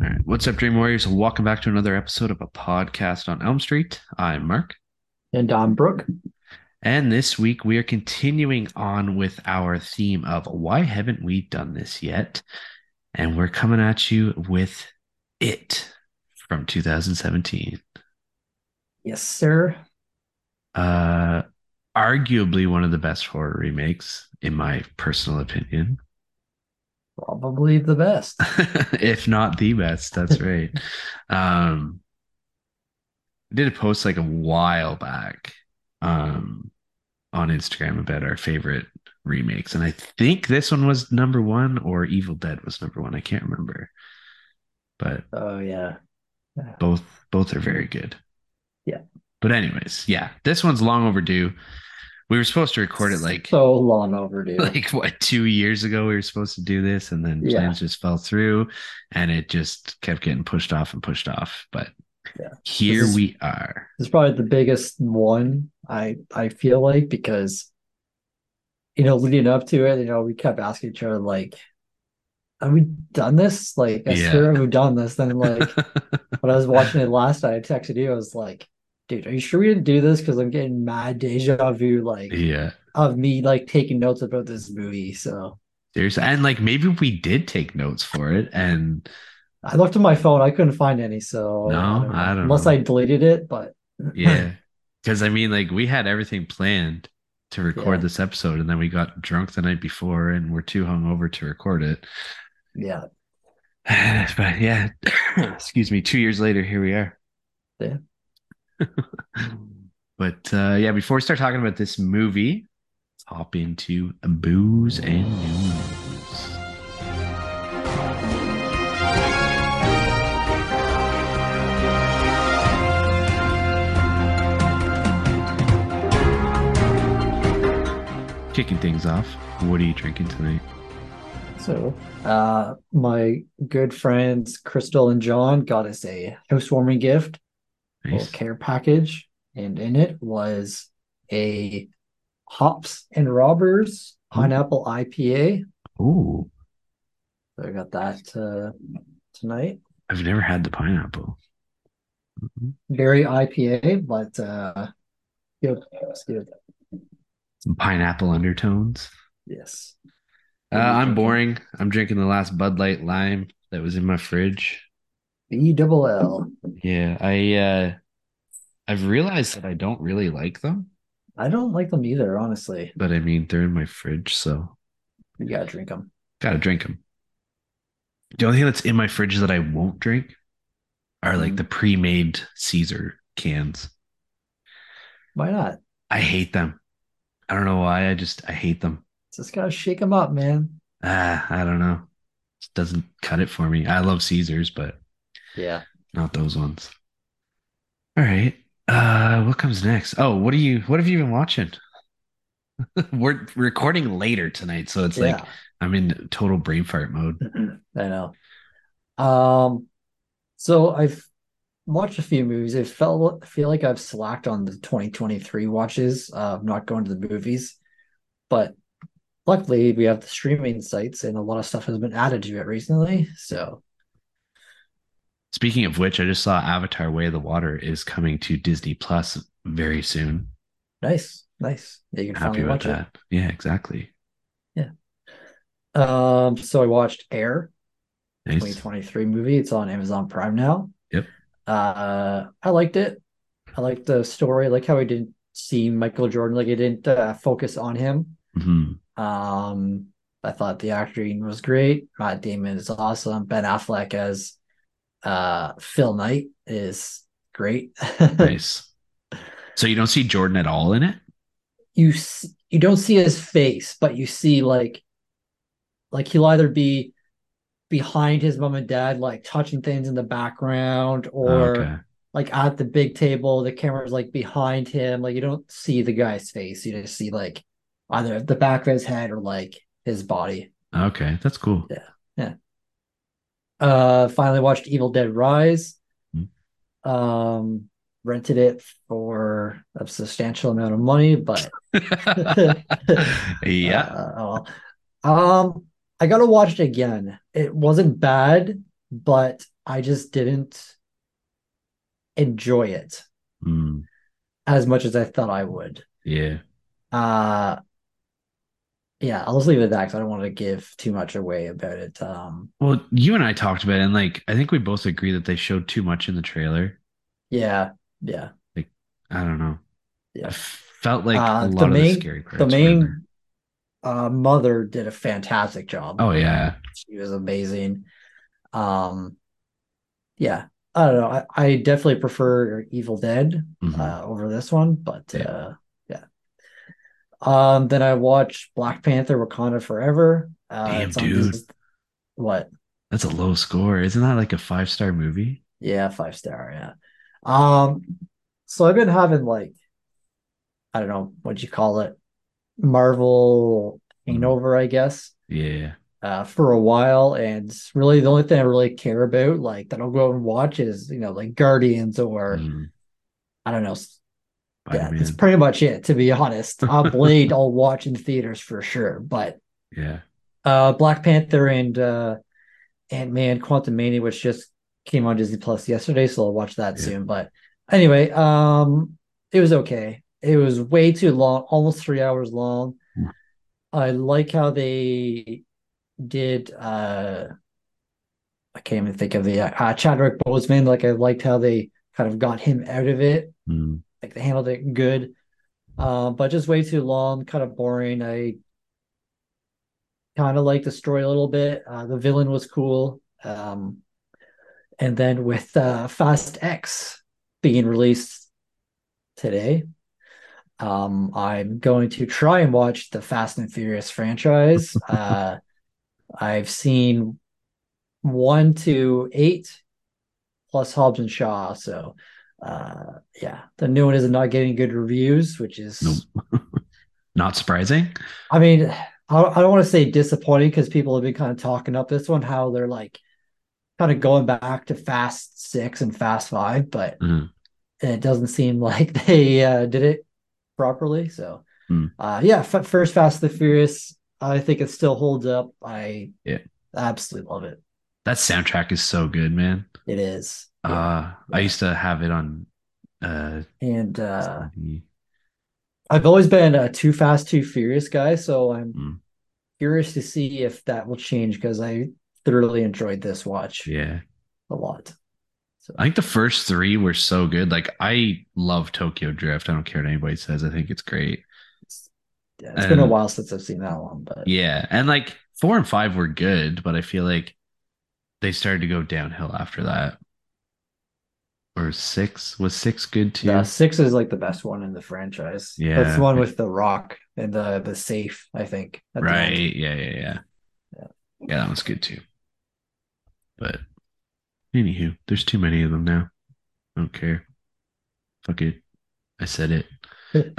All right. What's up, Dream Warriors? Welcome back to another episode of a podcast on Elm Street. I'm Mark. And Don Brooke. And this week we are continuing on with our theme of why haven't we done this yet? And we're coming at you with It from 2017. Yes, sir. Uh arguably one of the best horror remakes, in my personal opinion. Probably the best. if not the best, that's right. um I did a post like a while back um on Instagram about our favorite remakes. And I think this one was number one or Evil Dead was number one. I can't remember. But oh yeah. yeah. Both both are very good. Yeah. But anyways, yeah, this one's long overdue. We were supposed to record it like so long overdue. Like what, two years ago we were supposed to do this, and then yeah. plans just fell through, and it just kept getting pushed off and pushed off. But yeah. here is, we are. It's probably the biggest one I I feel like because you know leading up to it, you know we kept asking each other like, "Have we done this?" Like, I yeah. swear we've done this. Then like when I was watching it last night, I texted you. I was like dude, are you sure we didn't do this? Because I'm getting mad deja vu, like, yeah, of me like taking notes about this movie. So seriously, and like maybe we did take notes for it, and I looked at my phone, I couldn't find any. So no, I don't, I don't unless know. I deleted it, but yeah, because I mean, like we had everything planned to record yeah. this episode, and then we got drunk the night before, and we're too hungover to record it. Yeah. but yeah, excuse me. Two years later, here we are. Yeah. But uh, yeah, before we start talking about this movie, let's hop into booze and news. Kicking things off, what are you drinking tonight? So, uh, my good friends Crystal and John got us a housewarming gift nice. care package, and in it was a hops and robbers pineapple IPA. Ooh. So I got that uh, tonight. I've never had the pineapple. Mm-hmm. Very IPA, but uh, good. It's good. Some pineapple undertones. Yes. Uh, I'm boring. I'm drinking the last Bud Light Lime that was in my fridge. B double L. Yeah, I uh I've realized that I don't really like them. I don't like them either, honestly. But I mean, they're in my fridge, so you gotta drink them. Gotta drink them. The only thing that's in my fridge that I won't drink are like mm. the pre-made Caesar cans. Why not? I hate them. I don't know why. I just I hate them. Just gotta shake them up, man. Ah, I don't know. It doesn't cut it for me. I love Caesars, but yeah, not those ones. All right. Uh, what comes next? Oh, what are you? What have you been watching? We're recording later tonight, so it's yeah. like I'm in total brain fart mode. I know. Um, so I've watched a few movies. I felt feel like I've slacked on the 2023 watches. Uh, not going to the movies, but luckily we have the streaming sites, and a lot of stuff has been added to it recently. So Speaking of which, I just saw Avatar Way of the Water is coming to Disney Plus very soon. Nice. Nice. Yeah, you can Happy about that. It. Yeah, exactly. Yeah. Um, so I watched Air, nice. 2023 movie. It's on Amazon Prime now. Yep. Uh I liked it. I liked the story, I like how I didn't see Michael Jordan, like it didn't uh, focus on him. Mm-hmm. Um, I thought the acting was great. Matt Damon is awesome. Ben Affleck as uh, Phil Knight is great. nice. So you don't see Jordan at all in it? You see, you don't see his face, but you see like like he'll either be behind his mom and dad, like touching things in the background, or okay. like at the big table, the camera's like behind him. Like you don't see the guy's face. You just see like either the back of his head or like his body. Okay, that's cool. Yeah. Yeah. Uh, finally watched Evil Dead Rise. Mm-hmm. Um, rented it for a substantial amount of money, but yeah. Uh, um, I gotta watch it again. It wasn't bad, but I just didn't enjoy it Mm, as much as I thought I would. yeah. Uh yeah, I'll just leave it at that because I don't want to give too much away about it. Um Well, you and I talked about it, and like I think we both agree that they showed too much in the trailer. yeah, yeah. Like I don't know. Yeah. I felt like Uh, a the lot of main- the scary parts. The were in there. main uh mother did a fantastic job. Oh yeah. She was amazing. Um yeah, I don't know. I, I definitely prefer Evil Dead Mhm. uh over this one, but Yeah. uh. Um then I watched Black Panther Wakanda Forever. Uh Damn, it's on dude. What? That's a low score. Isn't that like a five star movie? Yeah, five star, yeah. Um so I've been having like I don't know what you call it, Marvel Mhm. hangover, I guess. Yeah. uh, for a while, and really the only thing I really care about, like that I'll go and watch, is you know like Guardians or Mm, I don't know. Yeah, Spider-Man. that's pretty much it. To be honest, uh, Blade I'll watch in theaters for sure, but yeah. uh, Black Panther and uh, Ant Man Quantumania, which just came on Disney Plus yesterday, so I'll watch that Yeah. soon. But anyway, um, it was okay. It was way too long, almost three hours long. Hmm. I like how they did. uh I can't even think of the uh, Chadwick Boseman. Like I liked how they kind of got him out of it. Mm, Like they handled it good. Um, but just way too long, kind of boring. I kind of like the story a little bit. Uh, the villain was cool. Um, and then with uh, Fast X being released today, um, I'm going to try and watch the Fast and Furious franchise. uh, I've seen one to eight plus Hobbs and Shaw. So, uh, yeah, the new one is not getting good reviews, which is, Nope. Not surprising. I mean, I, I don't want to say disappointing because people have been kind of talking up this one, how they're like kind of going back to Fast Six and Fast Five, but Mm, it doesn't seem like they uh, did it properly. So, Hmm. uh, yeah, f- first Fast the Furious, I think it still holds up. I Yeah. absolutely love it. that soundtrack is so good, man. It is. Yeah. Uh, I used to have it on. Uh, and uh. I've always been a Too Fast, Too Furious guy, so I'm Hmm. curious to see if that will change because I thoroughly enjoyed this watch yeah. a lot. So I think the first three were so good. Like I love Tokyo Drift. I don't care what anybody says. I think it's great. it's, yeah, it's been a while since I've seen that one, but Yeah, and like four and five were good, but I feel like they started to go downhill after that. Or six was six good too. yeah, six is like the best one in the franchise. Yeah. that's the one with the rock and the the safe. I think at the end. right? Yeah, yeah, yeah, Yeah. Yeah, that one's good too. But anywho, there's too many of them now. I don't care. Fuck it. I said it.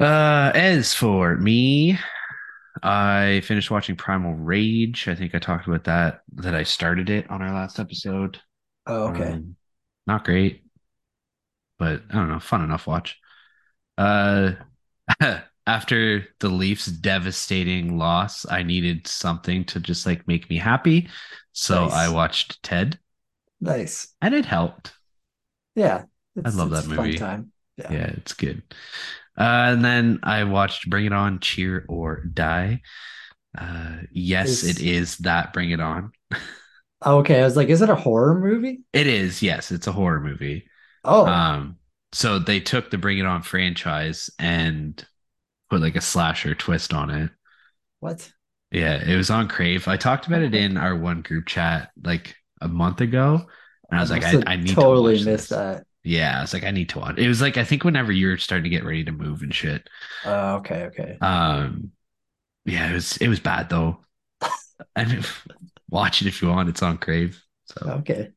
uh, as for me, I finished watching Primal Rage. I think I talked about that. That I started it on our last episode. Oh, okay. Um, not great, but I don't know, fun enough watch. Uh, after the Leafs' devastating loss, I needed something to just like make me happy, so Nice. I watched Ted, nice. and it helped. Yeah, I love that movie. time. Yeah. Yeah, it's good. Uh, and then I watched Bring It On, Cheer or Die. Uh, yes, Is- it is that Bring It On. Okay, I was like, is it a horror movie? It is. Yes, it's a horror movie. Oh, Um, so they took the Bring It On franchise and put like a slasher twist on it. what? Yeah, it was on Crave. I talked about it in our one group chat like a month ago, and I was like, I, I need totally to missed this. that. Yeah, I was like, I need to watch. It was like I think whenever you're starting to get ready to move and shit. Uh, okay, okay. Um, yeah, it was it was bad though. and watch it if you want. It's on Crave. So, Okay,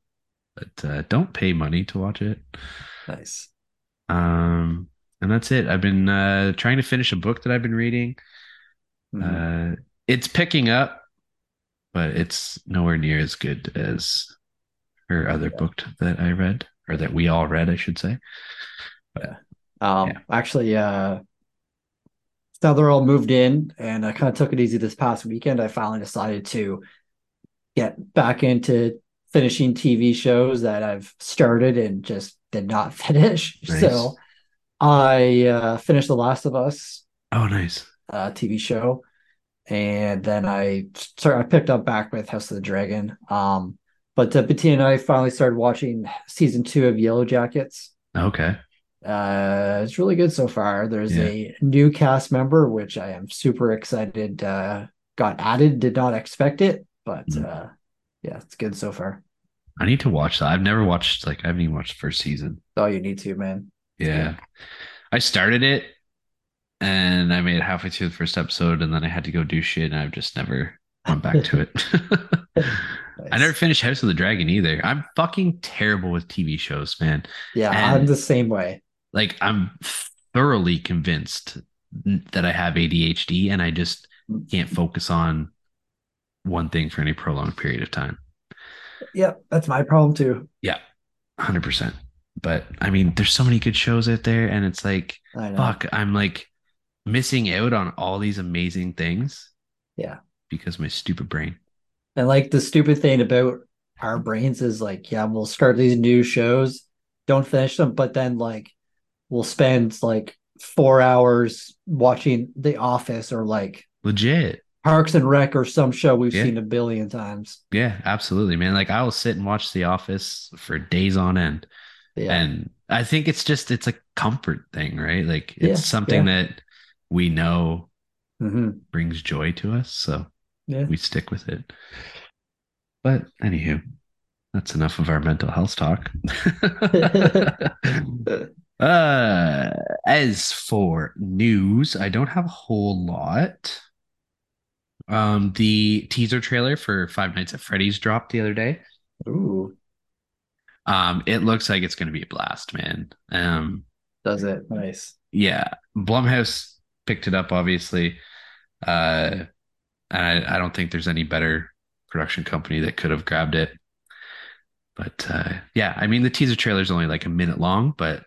but uh, don't pay money to watch it. nice. Um, and that's it. I've been uh, trying to finish a book that I've been reading. Mhm. Uh, it's picking up, but it's nowhere near as good as her other Yeah. book that I read, or that we all read, I should say. Yeah. Um, Yeah. actually, uh, now they're all moved in, and I kind of took it easy this past weekend. I finally decided to get back into finishing TV shows that I've started and just did not finish. Nice. So I uh, finished The Last of Us. Oh, nice. Uh, TV show. And then I started, I picked up back with House of the Dragon. Um, but uh, Bettina and I finally started watching season two of Yellowjackets. Okay. Uh, it's really good so far. There's yeah. a new cast member, which I am super excited. Uh, got added, did not expect it, but mm. uh, yeah, it's good so far. I need to watch that. I've never watched like I haven't even watched the first season. Oh, you need to, man. Yeah. I started it and I made it halfway through the first episode and then I had to go do shit and I've just never gone back to it. nice. I never finished House of the Dragon either. I'm fucking terrible with TV shows, man. Yeah, and I'm the same way. Like I'm thoroughly convinced that I have ADHD and I just can't focus on one thing for any prolonged period of time. Yeah, that's my problem too. Yeah, 100%. But I mean, there's so many good shows out there, and it's like, fuck, I'm like missing out on all these amazing things. Yeah. Because my stupid brain. And like the stupid thing about our brains is like, yeah, we'll start these new shows, don't finish them, but then like we'll spend like four hours watching The Office or like legit Parks and Rec or some show we've yeah. seen a billion times. Yeah, absolutely, man. Like I will sit and watch The Office for days on end. Yeah. And I think it's just it's a comfort thing, right? Like it's yeah, something that we know mm-hmm. brings joy to us. So yeah. we stick with it. But anywho, that's enough of our mental health talk. uh as for news, I don't have a whole lot. Um, the teaser trailer for Five Nights at Freddy's dropped the other day. Ooh. Um, it looks like it's going to be a blast, man. Um, does it? Nice. Yeah, Blumhouse picked it up, obviously. Uh, and I, I don't think there's any better production company that could have grabbed it. But uh, yeah, I mean, the teaser trailer is only like a minute long, but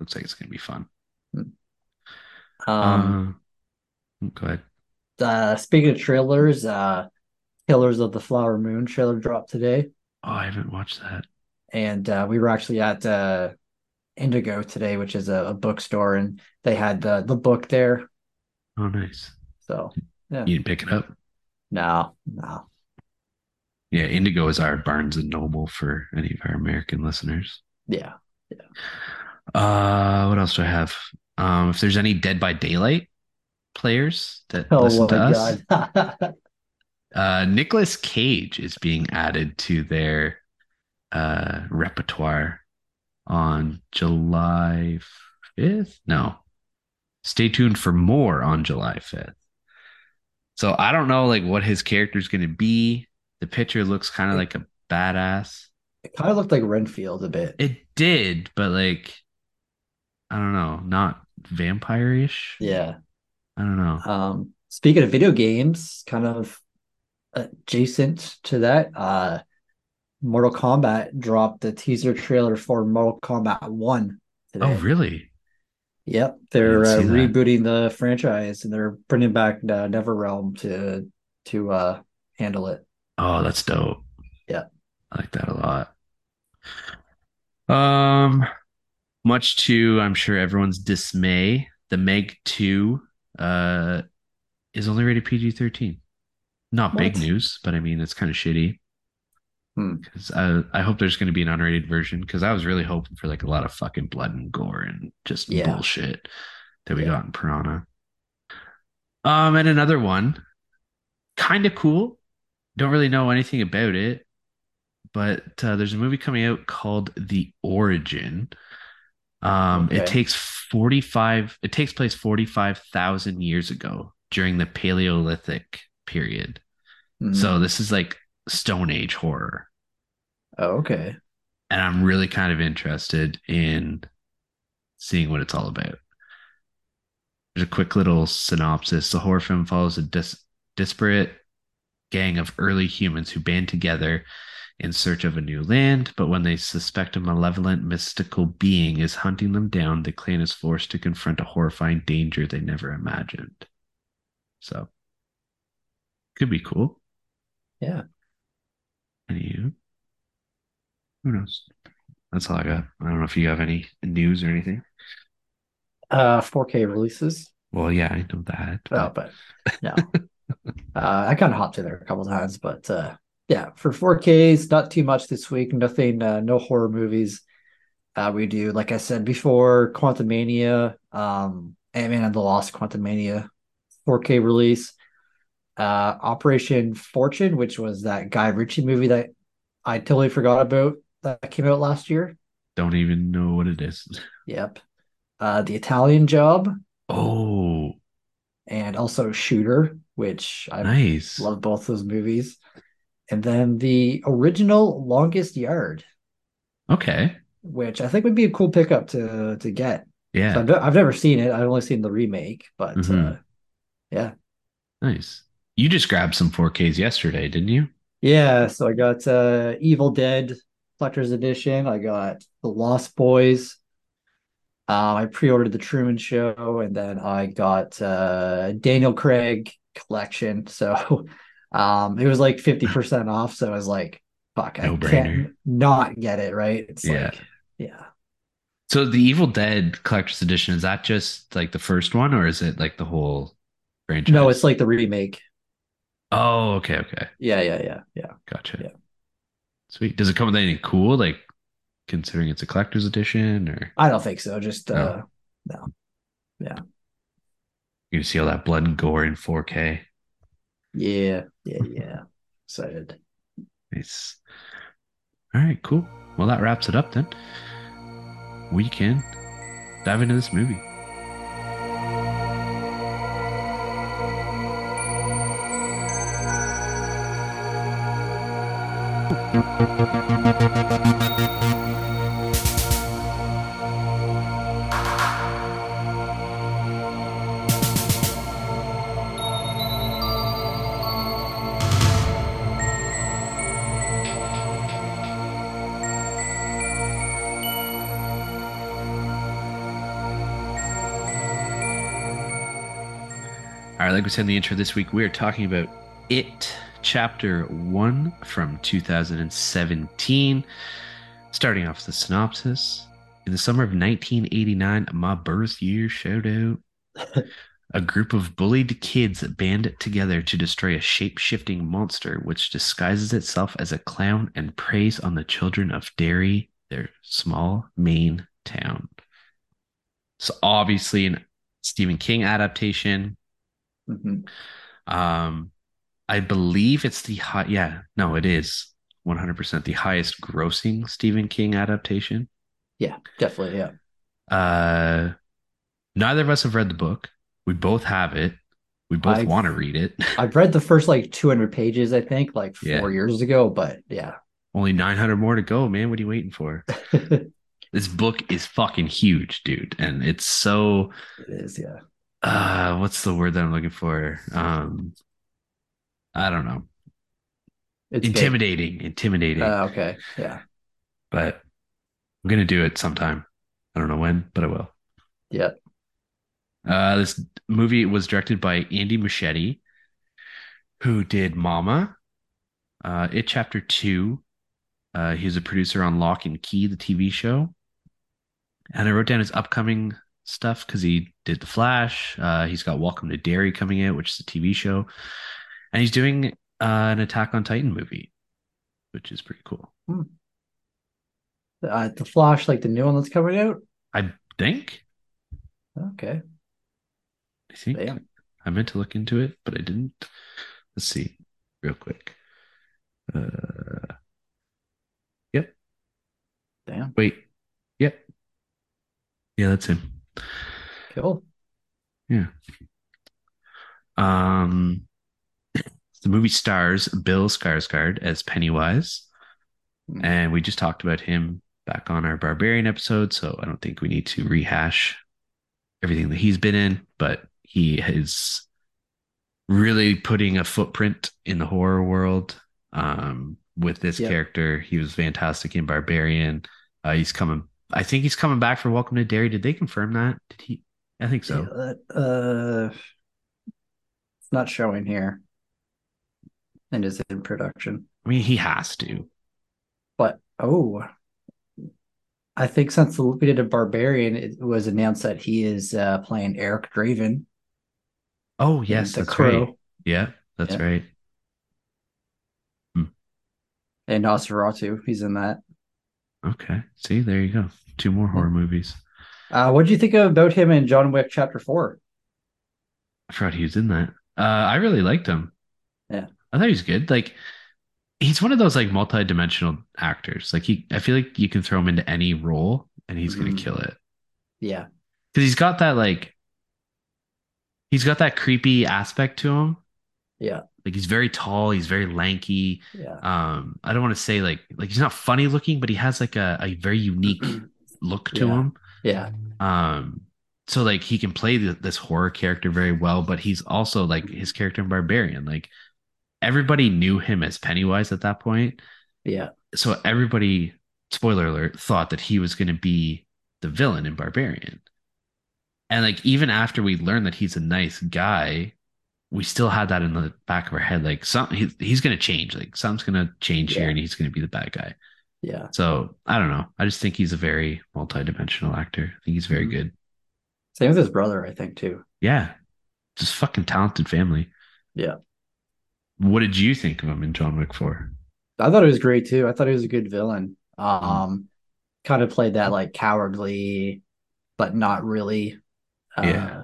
looks like it's going to be fun. Hmm. Um, uh, go ahead uh, speaking of trailers, uh, Killers of the Flower Moon trailer dropped today. Oh, I haven't watched that. And uh, we were actually at uh, Indigo today, which is a, a bookstore, and they had the the book there. Oh, nice. So yeah, you didn't pick it up. No, no. Yeah, Indigo is our Barnes and Noble for any of our American listeners. Yeah, yeah. Uh, what else do I have? Um, if there's any Dead by Daylight, players that oh, listen to us. uh, Nicolas Cage is being added to their uh, repertoire on July 5th. No, stay tuned for more on July 5th. So I don't know like what his character is going to be. The picture looks kind of like a badass. It kind of looked like Renfield a bit. It did, but like I don't know, not vampire-ish. Yeah. I don't know. Um, speaking of video games, kind of adjacent to that, uh, Mortal Kombat dropped the teaser trailer for Mortal Kombat 1 today. Oh, really? Yep. They're uh, rebooting the franchise and they're bringing back uh, NetherRealm to to uh, handle it. Oh, that's dope. Yeah. I like that a lot. Um, much to I'm sure everyone's dismay, the Meg 2 uh, is only rated PG 13. Not what? big news, but I mean, it's kind of shitty. Because hmm. I, I hope there's going to be an unrated version because I was really hoping for like a lot of fucking blood and gore and just yeah. bullshit that we yeah. got in Piranha. Um, and another one, kind of cool. Don't really know anything about it, but uh, there's a movie coming out called The Origin. Um, okay. It takes 45, it takes place 45,000 years ago during the Paleolithic period. Mm-hmm. So this is like Stone Age horror. Oh, okay. And I'm really kind of interested in seeing what it's all about. There's a quick little synopsis. The horror film follows a dis- disparate gang of early humans who band together in search of a new land, but when they suspect a malevolent, mystical being is hunting them down, the clan is forced to confront a horrifying danger they never imagined. So, could be cool. Yeah. And you? who knows? That's all I got. I don't know if you have any news or anything. Uh, 4K releases. Well, yeah, I know that. Oh, but no. uh, I kind of hopped in there a couple times, but uh, yeah, for 4Ks, not too much this week. Nothing, uh, no horror movies. Uh, we do, like I said before, Quantumania, um, Ant-Man and the Lost Quantumania 4K release. Uh, Operation Fortune, which was that Guy Ritchie movie that I totally forgot about that came out last year. Don't even know what it is. Yep. Uh, the Italian Job. Oh. And also Shooter, which I nice. love both those movies. And then the original Longest Yard. Okay. Which I think would be a cool pickup to to get. Yeah. So I've, I've never seen it. I've only seen the remake, but mm-hmm. uh, yeah. Nice. You just grabbed some 4Ks yesterday, didn't you? Yeah. So I got uh, Evil Dead Collector's Edition. I got The Lost Boys. Uh, I pre-ordered The Truman Show, and then I got uh, Daniel Craig Collection. So um, it was like fifty percent off. So I was like, "Fuck, no I brainer. can't not get it." Right? It's yeah. like, yeah. So the Evil Dead Collector's Edition is that just like the first one, or is it like the whole franchise? No, it's like the remake. Oh, okay, okay. Yeah, yeah, yeah, yeah. Gotcha. Yeah. Sweet. Does it come with anything cool, like considering it's a collector's edition, or? I don't think so. Just uh, no. Yeah. You see all that blood and gore in 4K. Yeah, yeah, yeah. Excited. Nice. All right, cool. Well, that wraps it up then. We can dive into this movie. we said in the intro this week, we are talking about It chapter one from 2017. Starting off the synopsis. In the summer of 1989, my birth year, shout out. a group of bullied kids band together to destroy a shape shifting monster which disguises itself as a clown and preys on the children of Derry, their small Maine town. So, obviously, an Stephen King adaptation. Mm-hmm. Um, I believe it's the high. Yeah, no, it is 100% the highest grossing Stephen King adaptation. Yeah, definitely. Yeah. Uh, neither of us have read the book. We both have it. We both want to read it. I've read the first like 200 pages, I think, like four yeah. years ago, but yeah. Only 900 more to go, man. What are you waiting for? this book is fucking huge, dude. And it's so. It is, yeah. Uh, what's the word that I'm looking for? Um, I don't know. It's intimidating, big. intimidating. Uh, okay, yeah. But I'm gonna do it sometime. I don't know when, but I will. Yeah. Uh, this movie was directed by Andy Muschietti, who did Mama, uh, It Chapter Two. Uh, he's a producer on Locke and Key, the TV show. And I wrote down his upcoming stuff because he did The Flash. Uh, he's got Welcome to Derry coming out, which is a TV show and he's doing uh, an Attack on Titan movie, which is pretty cool. Hmm. Uh, the Flash, like the new one that's coming out. I think. Okay. I think Damn. I meant to look into it, but I didn't. Let's see, real quick. Uh, yep. Damn. Wait. Yep. Yeah, that's him. Cool. Yeah. Um, the movie stars Bill Skarsgård as Pennywise, mm. and we just talked about him back on our Barbarian episode, so I don't think we need to rehash everything that he's been in, but he is really putting a footprint in the horror world um, with this yep. character. He was fantastic in Barbarian. Uh, he's coming. I think he's coming back for Welcome to Derry. Did they confirm that? Did he? I think so. Yeah, uh, it's not showing here and is in production. I mean, he has to. But oh, I think since we did a barbarian, it was announced that he is uh, playing Eric Draven. Oh yes, that's Crow. right. Yeah, that's yeah. right. Hmm. And Nosferatu, he's in that. Okay. See, there you go. Two more horror movies. Uh, what do you think about him in John Wick Chapter Four? I forgot he was in that. Uh, I really liked him. Yeah, I thought he was good. Like, he's one of those like multi-dimensional actors. Like he, I feel like you can throw him into any role and he's mm-hmm. gonna kill it. Yeah, because he's got that like, he's got that creepy aspect to him. Yeah, like he's very tall, he's very lanky. Yeah. Um, I don't want to say like like he's not funny looking, but he has like a, a very unique look to yeah. him. Yeah. Um, so like he can play the, this horror character very well, but he's also like his character in Barbarian. Like everybody knew him as Pennywise at that point. Yeah. So everybody, spoiler alert, thought that he was going to be the villain in Barbarian. And like even after we learned that he's a nice guy, we still had that in the back of our head. Like some he, he's going to change. Like something's going to change yeah. here, and he's going to be the bad guy. Yeah. So I don't know. I just think he's a very multi-dimensional actor. I think he's very mm-hmm. good. Same with his brother, I think too. Yeah. Just fucking talented family. Yeah. What did you think of him in John Wick 4? I thought it was great too. I thought he was a good villain. Um mm kind of played that like cowardly, but not really uh, yeah.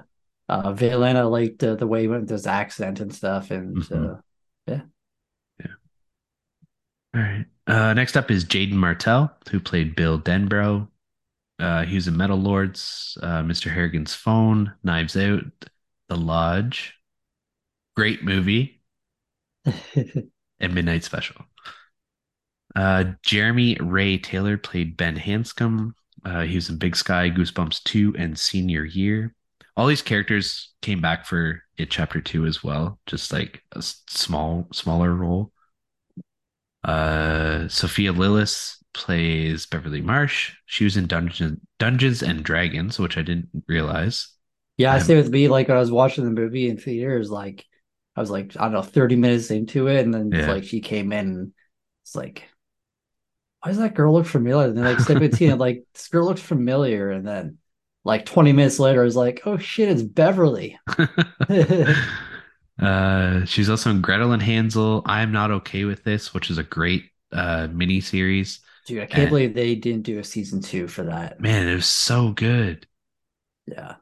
Uh. I liked uh, the way he went with his accent and stuff. And mm-hmm. uh, yeah. Yeah. All right. Uh, next up is Jaeden Martell, who played Bill Denbrough. Uh, he was in Metal Lords, uh, Mr. Harrigan's Phone, Knives Out, The Lodge. Great movie. and Midnight Special. Uh, Jeremy Ray Taylor played Ben Hanscom. Uh, he was in Big Sky, Goosebumps 2, and Senior Year. All these characters came back for it chapter 2 as well, just like a small, smaller role. Uh, Sophia Lillis plays Beverly Marsh. She was in Dungeons Dungeons and Dragons, which I didn't realize. Yeah, I say with me, like I was watching the movie in theaters, like I was like, I don't know, 30 minutes into it, and then yeah. like she came in and it's like, why does that girl look familiar? And then like 17, like this girl looks familiar, and then like 20 minutes later, I was like, oh shit, it's Beverly. Uh, she's also in Gretel and Hansel. I'm not okay with this, which is a great uh mini series. Dude, I can't and, believe they didn't do a season two for that. Man, it was so good. Yeah.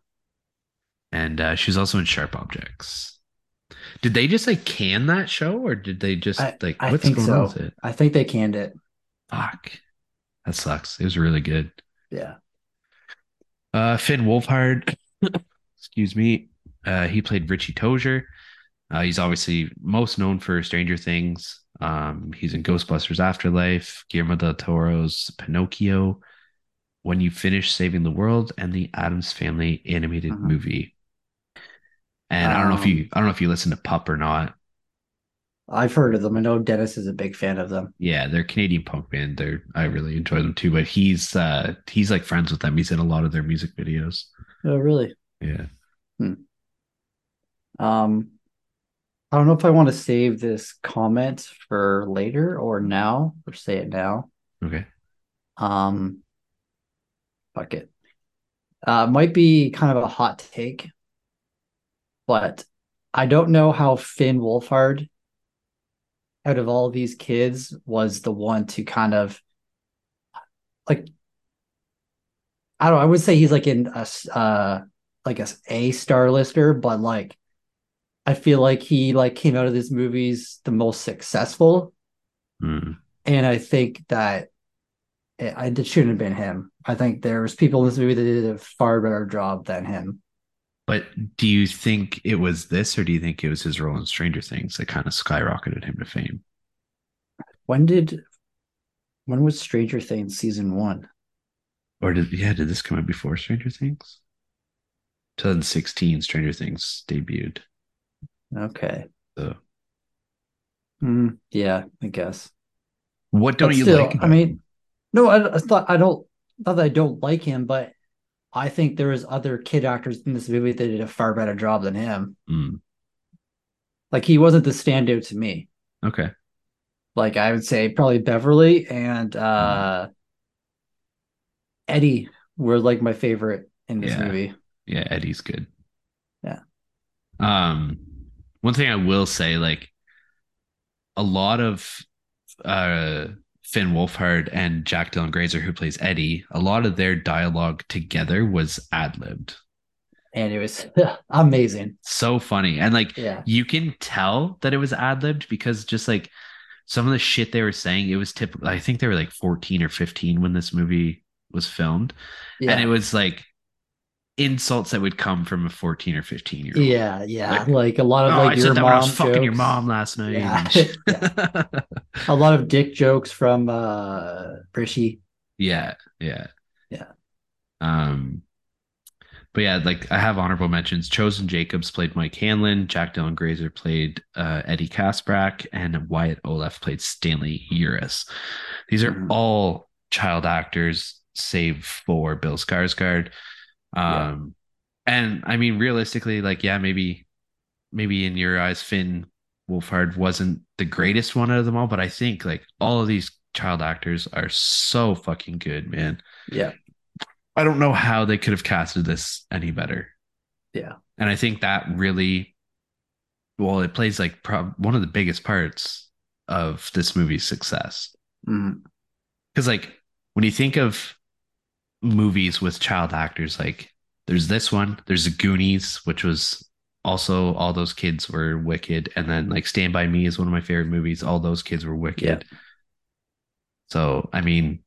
And uh, she's also in Sharp Objects. Did they just like can that show, or did they just I, like I what's going so. on with it? I think they canned it. Fuck, that sucks. It was really good. Yeah. Uh, Finn Wolfhard, excuse me. Uh, he played Richie Tozier. Uh, he's obviously most known for Stranger Things. Um, he's in Ghostbusters Afterlife, Guillermo del Toro's Pinocchio, When You Finish Saving the World, and the Addams Family animated uh-huh. movie. And um, I don't know if you I don't know if you listen to Pup or not. I've heard of them. I know Dennis is a big fan of them. Yeah, they're Canadian punk band. They're I really enjoy them too. But he's uh he's like friends with them. He's in a lot of their music videos. Oh, really? Yeah. Hmm. Um, I don't know if I want to save this comment for later or now or say it now. Okay. Um fuck it. Uh might be kind of a hot take, but I don't know how Finn Wolfhard out of all these kids was the one to kind of like I don't know, I would say he's like in a uh like a A star lister, but like I feel like he like came out of these movies the most successful, mm. and I think that it, I, it shouldn't have been him. I think there's people in this movie that did a far better job than him. But do you think it was this, or do you think it was his role in Stranger Things that kind of skyrocketed him to fame? When did when was Stranger Things season one? Or did yeah, did this come out before Stranger Things? 2016, Stranger Things debuted. Okay. So. Mm, yeah, I guess. What don't but you still, like? I mean, no, I, I thought I don't. Not that I don't like him, but I think there was other kid actors in this movie that did a far better job than him. Mm. Like he wasn't the standout to me. Okay. Like I would say probably Beverly and uh Eddie were like my favorite in this Yeah. movie. Yeah, Eddie's good. Yeah. Um, one thing I will say, like, a lot of uh Finn Wolfhard and Jack Dylan Grazer, who plays Eddie, a lot of their dialogue together was ad libbed. And it was amazing. So funny. And like Yeah. you can tell that it was ad libbed because just like some of the shit they were saying, it was typical. I think they were like 14 or 15 when this movie was filmed. Yeah. And it was like insults that would come from a 14 or 15 year old. yeah, yeah. Like, Like, a lot of Oh, like I your said that when I was mom fucking your mom last night. Yeah. shit. A lot of dick jokes from uh Brishy. yeah, yeah. Yeah. Um but yeah, like I have honorable mentions. Chosen Jacobs played Mike Hanlon, Jack Dylan Grazer played uh, Eddie Kaspbrak, and Wyatt Oleff played Stanley Uris. These are Mhm. all child actors, save for Bill Skarsgård. Um, and I mean, realistically, like, yeah, maybe, maybe in your eyes, Finn Wolfhard wasn't the greatest one out of them all, but I think like all of these child actors are so fucking good, man. Yeah. I don't know how they could have casted this any better. Yeah. And I think that really, well, it plays like prob- one of the biggest parts of this movie's success. Mm. Because, like, when you think of movies with child actors, like, there's this one, there's the Goonies, which was also all those kids were wicked. And then, like, Stand By Me is one of my favorite movies. All those kids were wicked. So, I mean,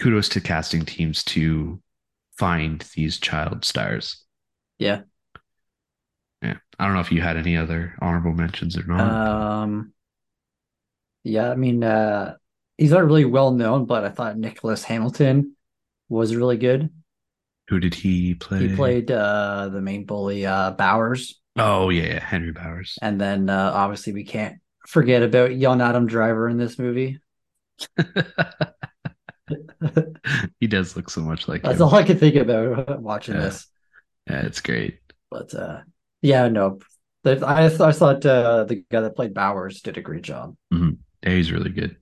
kudos to casting teams to find these child stars. Yeah. Yeah. I don't know if you had any other honorable mentions or not. Um yeah, I mean uh he's not really well known, but I thought Nicholas Hamilton was really good. Who did he play? He played uh the main bully uh Bowers. Oh, yeah, yeah. Henry Bowers. And then uh obviously we can't forget about young Adam Driver in this movie. he does look so much like That's him. all I could think about watching Yeah. this. Yeah, it's great. But uh yeah, no. I I thought uh the guy that played Bowers did a great job. Yeah, he's really good.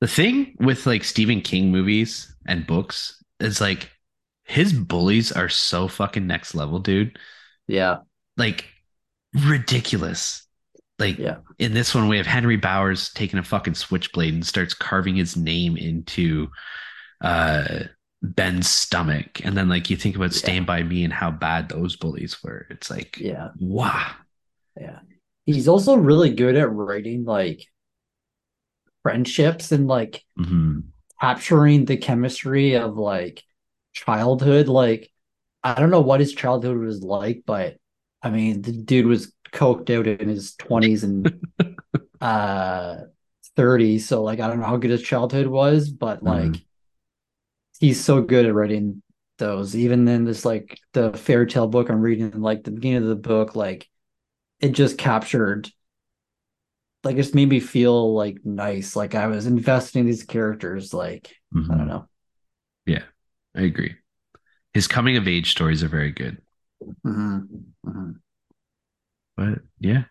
The thing with like Stephen King movies and books is like his bullies are so fucking next level, dude. Yeah. Like ridiculous. Like Yeah. in this one, we have Henry Bowers taking a fucking switchblade and starts carving his name into uh Ben's stomach. And then like you think about Yeah. Stand By Me and how bad those bullies were. It's like Yeah. wow. Yeah. He's also really good at writing like friendships and like Mhm. capturing the chemistry of like childhood. Like, I don't know what his childhood was like, but I mean, the dude was coked out in his 20s and uh 30s. So, like, I don't know how good his childhood was, but like, Mhm. he's so good at writing those. Even in this, like, the fairy tale book I'm reading, like, the beginning of the book, like, it just captured like it just made me feel like nice like i was investing in these characters like i Mhm. don't know yeah I agree. His coming of age stories are very good. Mhm. Mhm. But yeah.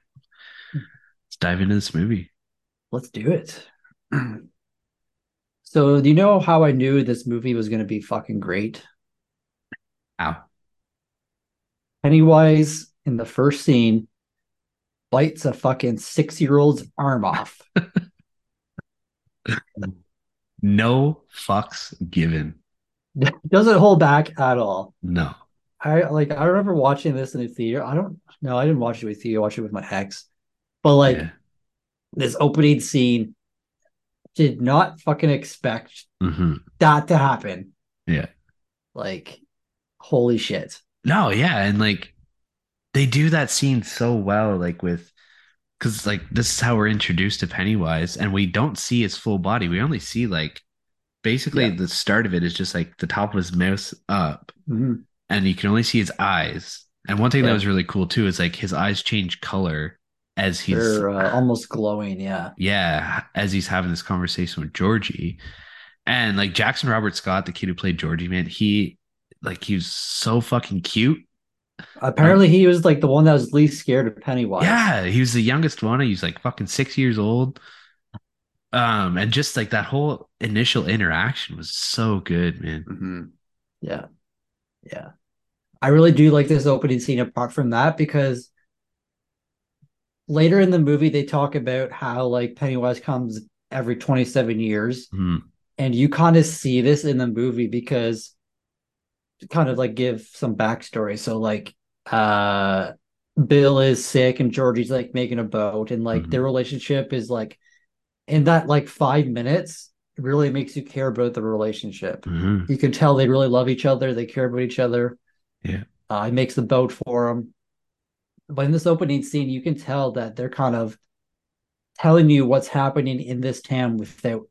Let's dive into this movie. let's do it so do you know how i knew this movie was going to be fucking great Ow. pennywise in the first scene bites a fucking six-year-old's arm off No fucks given. doesn't hold back at all No. I like I remember watching this in the theater. I don't no, I didn't watch it with you. I watched it with my ex. But like Yeah. this opening scene did not fucking expect hmm that to happen. Yeah. Like holy shit. No, yeah. And like they do that scene so well, like with because like this is how we're introduced to Pennywise, and we don't see his full body. We only see like basically Yeah. the start of it is just like the top of his mouth up, Mhm. and you can only see his eyes. And one thing that was really cool too is like his eyes change color as he's uh, almost glowing, yeah. yeah, as he's having this conversation with Georgie. And like Jackson Robert Scott, the kid who played Georgie, man, he like he was so fucking cute. Apparently he was like the one that was least scared of Pennywise. Yeah, he was the youngest one. He was like fucking six years old. Um, and just like that whole initial interaction was so good, man. Mm-hmm. Yeah. Yeah. I really do like this opening scene apart from that because later in the movie they talk about how like Pennywise comes every 27 years. Mm-hmm. And you kind of see this in the movie because to kind of like give some backstory. So like uh Bill is sick and Georgie's like making a boat and like mm-hmm. their relationship is like in that like five minutes really makes you care about the relationship. Mm-hmm. You can tell they really love each other, they care about each other. Yeah. Uh, he makes the boat for them. But in this opening scene, you can tell that they're kind of telling you what's happening in this town without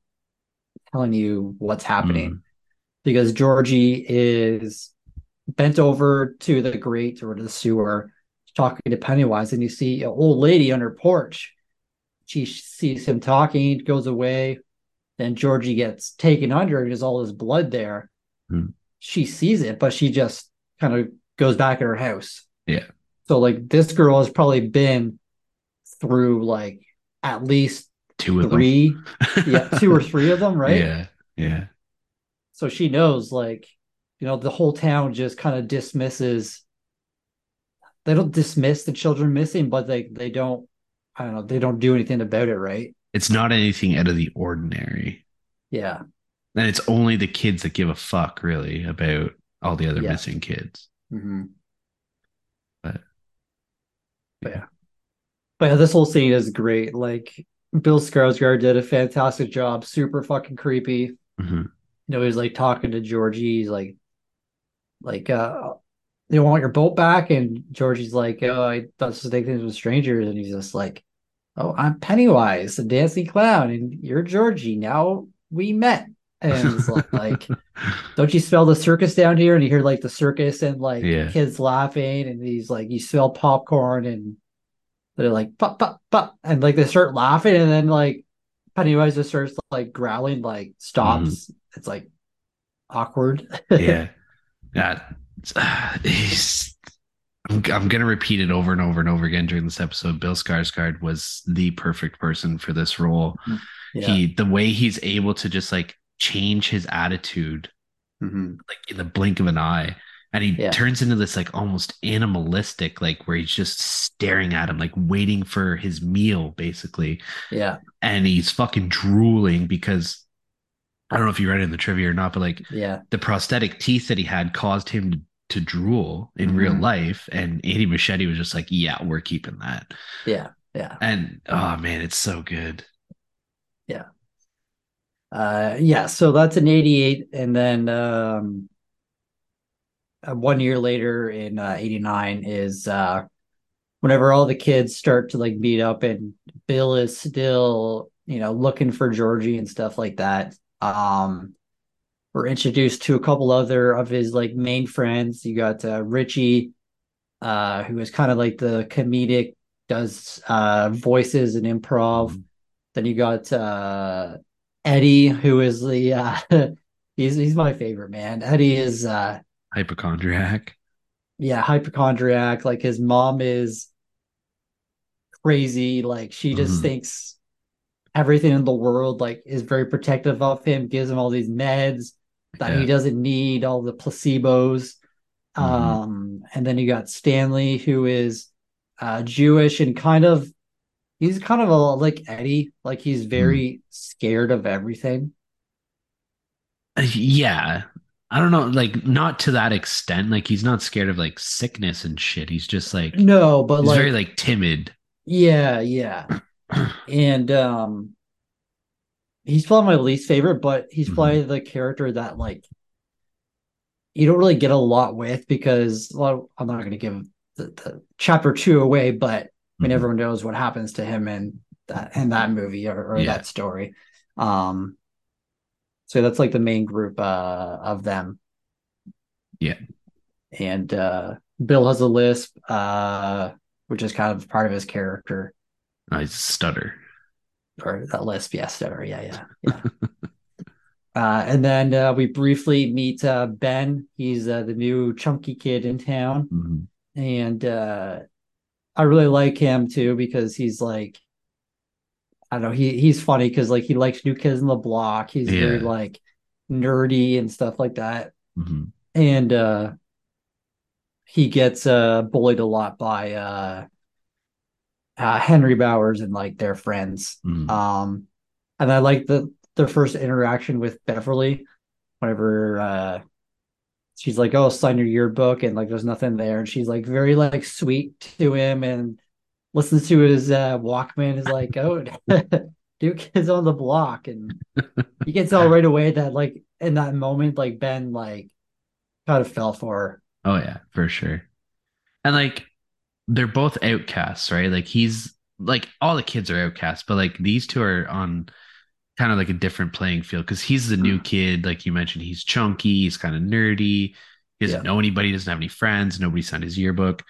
telling you what's happening. Mm. Because Georgie is bent over to the grate or to the sewer talking to Pennywise, and you see an old lady on her porch. She sees him talking, goes away. Then Georgie gets taken under, and there's all this blood there. Mm. She sees it, but she just kind of goes back in her house. Yeah. So like this girl has probably been through like at least two of three, yeah, two or three of them, right? Yeah, yeah. So she knows, like, you know, the whole town just kind of dismisses. They don't dismiss the children missing, but they they don't. I don't know. They don't do anything about it, right? It's not anything out of the ordinary. Yeah. And it's only the kids that give a fuck, really, about all the other yeah. missing kids. Mm-hmm. But, but yeah. But yeah, this whole scene is great. Like Bill Skarsgård did a fantastic job. Super fucking creepy. Mm-hmm. You know, he's like talking to Georgie. He's like, like, uh, they want your boat back, and Georgie's like, oh, I thought to take things with strangers, and he's just like, oh, I'm Pennywise, the dancing clown, and you're Georgie. Now we met. And it's like, don't you smell the circus down here? And you hear like the circus and like yeah. kids laughing, and he's like, you smell popcorn and they're like pop pop pop and like they start laughing and then like Pennywise just starts like growling like stops mm-hmm. It's like awkward yeah yeah uh, he's I'm, I'm gonna repeat it over and over and over again during this episode Bill Skarsgård was the perfect person for this role mm-hmm. yeah. he the way he's able to just like change his attitude mm-hmm. like in the blink of an eye and he Yeah. turns into this like almost animalistic like where he's just staring at him like waiting for his meal basically yeah and he's fucking drooling because i don't know if you read it in the trivia or not but like yeah. the prosthetic teeth that he had caused him to, to drool in real Mhm. life. And Andy Muschietti was just like yeah we're keeping that. Yeah yeah. And oh man it's so good. Yeah. uh yeah so that's an 88 and then um uh, one year later in uh, 89 is uh whenever all the kids start to like meet up and bill is still you know looking for georgie and stuff like that um we're introduced to a couple other of his like main friends you got uh, richie uh who is kind of like the comedic does uh voices and improv Mhm. then you got uh eddie who is the uh he's he's my favorite man eddie is uh hypochondriac yeah, hypochondriac. Like his mom is crazy. Like she just Mhm. thinks everything in the world like is very protective of him, gives him all these meds that he doesn't need, all the placebos. Mhm. Um, and then you got Stanley, who is uh Jewish and kind of he's kind of a like Eddie, like he's very scared of everything. Uh, yeah i don't know like not to that extent like he's not scared of like sickness and shit he's just like No, but he's like very like timid Yeah, yeah. And um he's probably my least favorite, but he's Mhm. probably the character that like you don't really get a lot with because well, I'm not gonna give the, the chapter two away, but I mean Mhm. everyone knows what happens to him in that in that movie or, or Yeah. that story. Um so that's like the main group uh of them. Yeah. And uh Bill has a lisp, uh, which is kind of part of his character I stutter. or that lisp, yes, or yeah, yeah, yeah. uh, and then uh, we briefly meet uh, Ben. He's uh, the new chunky kid in town, Mhm. and uh, I really like him too because he's like I don't know. He he's funny because like he likes new kids on the block. He's yeah. very like nerdy and stuff like that. Mm-hmm. And uh he gets uh bullied a lot by uh, Henry Bowers and like their friends. Mm-hmm. Um and I like the their first interaction with Beverly whenever uh she's like, Oh, sign your yearbook and like there's nothing there. And she's like very like sweet to him and listens to his uh Walkman is like, Oh Duke is on the block and you can tell right away that like in that moment, like Ben like kind of fell for her. Oh yeah, for sure. And like they're both outcasts, right? Like he's like all the kids are outcasts, but like these two are on kind of like a different playing field because he's the new kid, like you mentioned, he's chunky, he's kind of nerdy, he doesn't yeah. know anybody, doesn't have any friends, nobody signed his yearbook.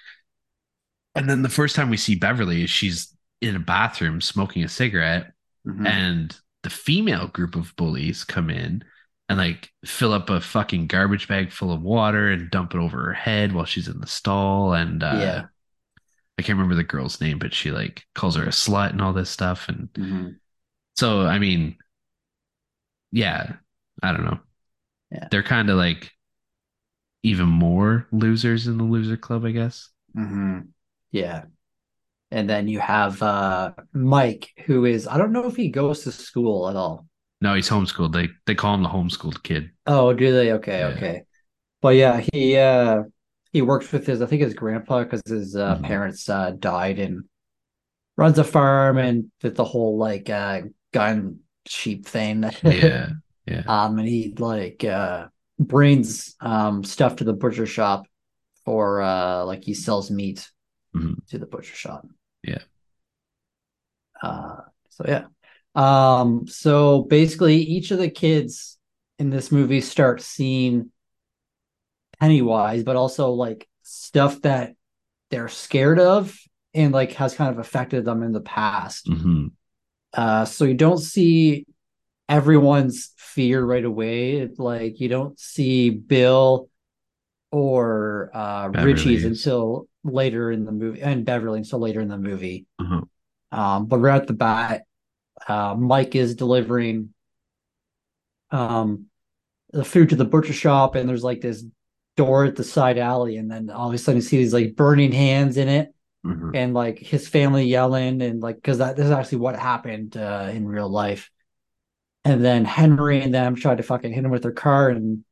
And then the first time we see Beverly, she's in a bathroom smoking a cigarette, mm-hmm. and the female group of bullies come in and like fill up a fucking garbage bag full of water and dump it over her head while she's in the stall. And uh, yeah, I can't remember the girl's name, but she like calls her a slut and all this stuff. And mm-hmm. so, I mean, yeah, I don't know. Yeah. They're kind of like even more losers in the loser club, I guess. Mm-hmm. Yeah. And then you have uh, Mike, who is, I don't know if he goes to school at all. No, he's homeschooled. They they call him the homeschooled kid. Oh, do they? Okay, yeah. okay. But yeah, he uh he works with his I think his grandpa because his uh, mm-hmm. parents uh died and runs a farm and did the whole like uh gun sheep thing. yeah. Yeah. Um and he like uh brings um stuff to the butcher shop for uh like he sells meat mm-hmm. to the butcher shop. Yeah. Uh so yeah. Um, so basically, each of the kids in this movie start seeing Pennywise, but also like stuff that they're scared of and like has kind of affected them in the past. Mm-hmm. Uh, so you don't see everyone's fear right away. Like you don't see Bill or uh, Richie's until later in the movie, and Beverly until later in the movie. Mm-hmm. Um, but right at the bat, uh, Mike is delivering um, the food to the butcher shop, and there's like this door at the side alley, and then all of a sudden you see these like burning hands in it, mm-hmm. and like his family yelling, and like because that this is actually what happened uh, in real life. And then Henry and them try to fucking hit him with their car, and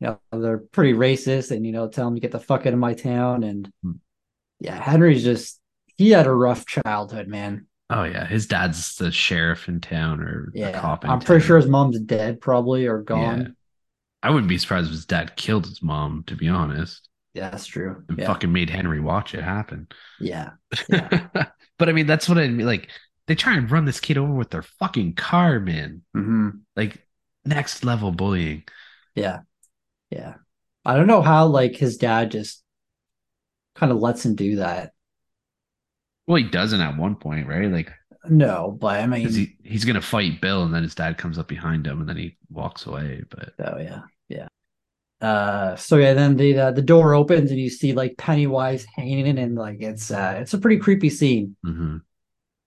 you know they're pretty racist, and you know tell him to get the fuck out of my town, and mm. yeah, Henry's just he had a rough childhood, man. Oh yeah, his dad's the sheriff in town or yeah. cop. I'm pretty sure his mom's dead, probably or gone. I wouldn't be surprised if his dad killed his mom. To be honest. Yeah, that's true. And yeah. fucking made Henry watch it happen. Yeah. yeah. but I mean, that's what I mean. Like, they try and run this kid over with their fucking car, man. Mm-hmm. Like, next level bullying. Yeah. Yeah. I don't know how, like, his dad just kind of lets him do that. Well, he doesn't at one point, right? Like no, but I mean he, he's gonna fight Bill, and then his dad comes up behind him, and then he walks away. But oh yeah, yeah. Uh, so yeah, then the uh, the door opens and you see like Pennywise hanging, in and like it's uh it's a pretty creepy scene. Mm-hmm.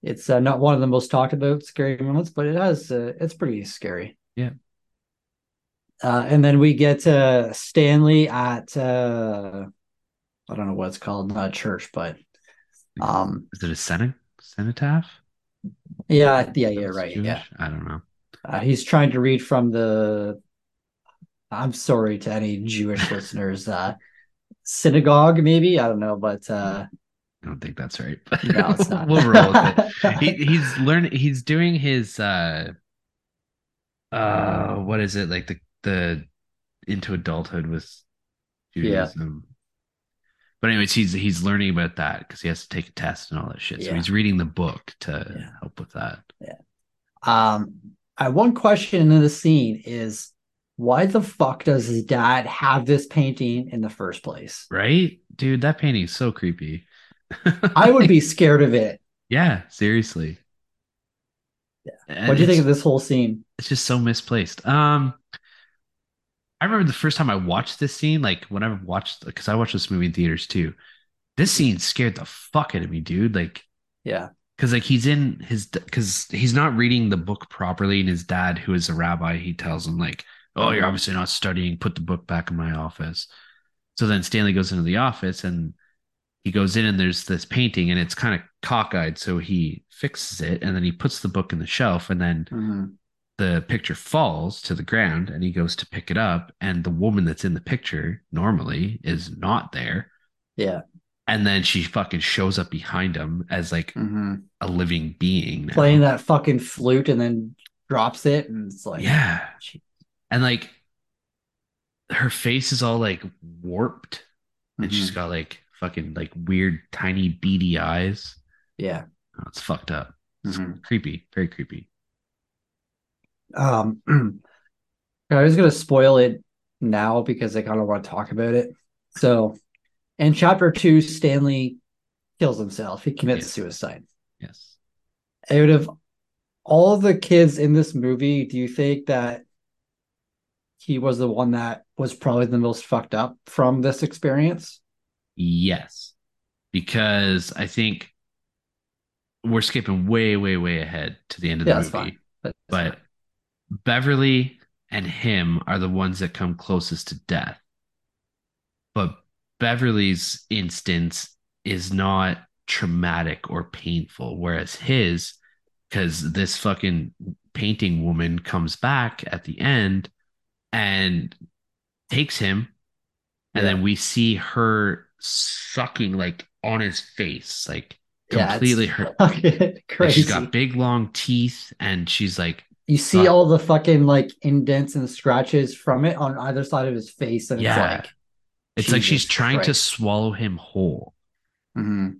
It's uh, not one of the most talked about scary moments, but it has uh, it's pretty scary. Yeah. Uh, and then we get uh, Stanley at uh, I don't know what it's called, not church, but um, is it a senate cenotaph? Yeah, yeah, yeah, right. Jewish? Yeah, I don't know. Uh, he's trying to read from the. I'm sorry to any Jewish listeners. Uh, synagogue, maybe I don't know, but uh, I don't think that's right. no, it's not. we'll roll with it. He, he's learning. He's doing his. uh uh What is it like the the into adulthood with Judaism? Yeah. But anyways, he's he's learning about that because he has to take a test and all that shit. So he's reading the book to yeah. help with that. Yeah. Um, I one question in the scene is why the fuck does his dad have this painting in the first place? Right, dude, that painting is so creepy. I would be scared of it. Yeah, seriously. Yeah. What do you think of this whole scene? It's just so misplaced. Um, I remember the first time I watched this scene, like when I watched, because I watched this movie in theaters too. This scene scared the fuck out of me, dude. Like, yeah, because like he's in his because he's not reading the book properly and his dad who is a rabbi he tells him like oh you're obviously not studying put the book back in my office so then stanley goes into the office and he goes in and there's this painting and it's kind of cockeyed so he fixes it and then he puts the book in the shelf and then Mm-hmm. The picture falls to the ground and he goes to pick it up and the woman that's in the picture normally is not there Yeah. and then she fucking shows up behind him as like Mm-hmm. a living being now. Playing that fucking flute and then drops it and it's like yeah Gee. and like her face is all like warped and she's Mhm. got like fucking like weird tiny beady eyes yeah. oh, it's fucked up it's Mhm. creepy very creepy Um I was gonna spoil it now because I kind of want to talk about it. So in chapter two, Stanley kills himself. He commits Yes. suicide. yes Out of all the kids in this movie, do you think that he was the one that was probably the most fucked up from this experience? yes because i think we're skipping way way way ahead to the end of Yeah, the that's movie but fine. Beverly and him are the ones that come closest to death. But Beverly's instance is not traumatic or painful, whereas his, because this fucking painting woman comes back at the end and takes him, and Yeah. then we see her sucking like on his face, like Yeah, completely hurt. Like, crazy. she's got big long teeth, and she's like you see Fuck. all the fucking like indents and scratches from it on either side of his face, and Yeah. it's like It's like she's Jesus trying to swallow him whole. Mhm.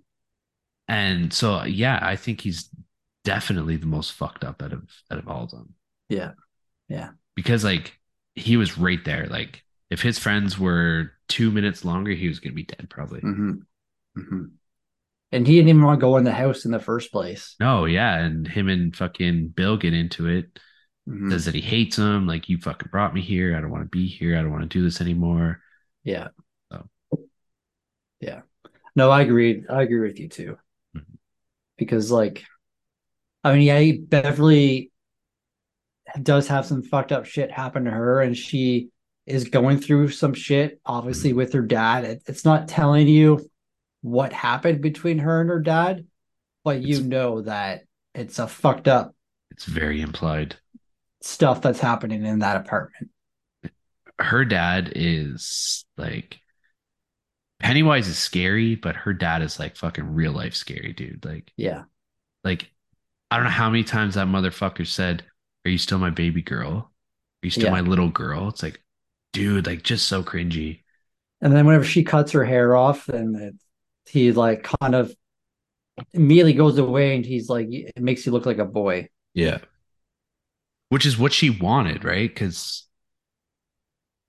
And so yeah, I think he's definitely the most fucked up out of out of all of them. Yeah. Yeah. Because like he was right there. Like if his friends were two minutes longer, he was gonna be dead probably. Mhm. Mhm. And he didn't even want to go in the house in the first place. No, yeah. And him and fucking Bill get into it. Mhm. Says that he hates him. Like you fucking brought me here. I don't want to be here. I don't want to do this anymore. Yeah. So. Yeah. No, I agree. I agree with you too. Mhm. Because like I mean, yeah, Beverly does have some fucked up shit happen to her and she is going through some shit obviously with her dad. It, it's not telling you what happened between her and her dad, but you know that it's a fucked up It's very implied. stuff that's happening in that apartment. her dad is like Pennywise is scary, but her dad is like fucking real life scary, dude. Like, Yeah. like I don't know how many times that motherfucker said, "Are you still my baby girl? Are you still Yeah. my little girl?" It's like, dude, like just so cringy. And then whenever she cuts her hair off, then he like kind of immediately goes away and he's like, it makes you look like a boy. Yeah, which is what she wanted, right? Because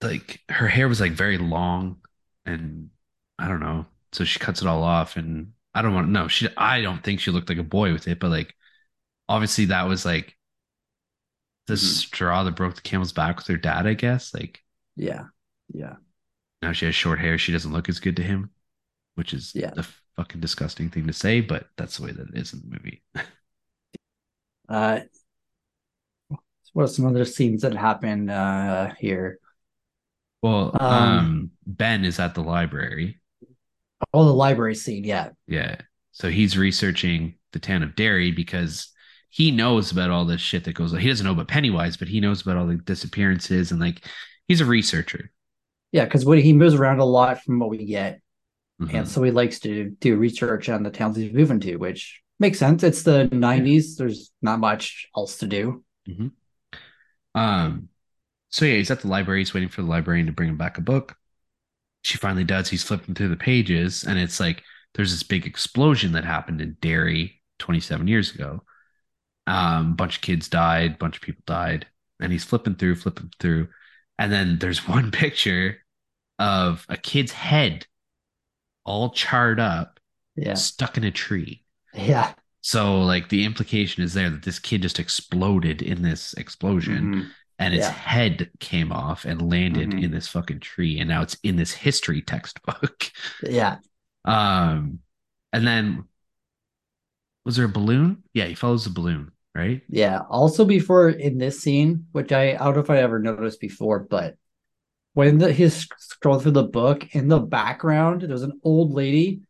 like her hair was like very long, and I don't know, so she cuts it all off, and I don't want no, she I don't think she looked like a boy with it, but like obviously that was like the Mhm. straw that broke the camel's back with her dad, I guess. Like Yeah. Yeah. now she has short hair, she doesn't look as good to him, which is Yeah. a fucking disgusting thing to say, but that's the way that it is in the movie. Uh, what are some other scenes that happen uh, here? Well, Um, um, Ben is at the library. Oh, the library scene. Yeah. Yeah. So he's researching the town of Derry because he knows about all this shit that goes on. He doesn't know about Pennywise, but he knows about all the disappearances and like he's a researcher. Yeah. Because what he moves around a lot from what we get. Mhm. And so he likes to do research on the towns he's moving to, which makes sense. It's the 90s. There's not much else to do. Um, so yeah, he's at the library. He's waiting for the librarian to bring him back a book. She finally does. He's flipping through the pages, and it's like there's this big explosion that happened in Derry 27 years ago. Um, bunch of kids died, bunch of people died, and he's flipping through, flipping through, and then there's one picture of a kid's head, all charred up, Yeah. stuck in a tree. Yeah. So like the implication is there that this kid just exploded in this explosion Mhm. and its Yeah. head came off and landed Mhm. in this fucking tree and now it's in this history textbook Yeah. um and then was there a balloon? Yeah, he follows the balloon, right? Yeah. Also, before in this scene, which I, I don't know if I ever noticed before, but when the, he's scrolling through the book in the background, there's an old lady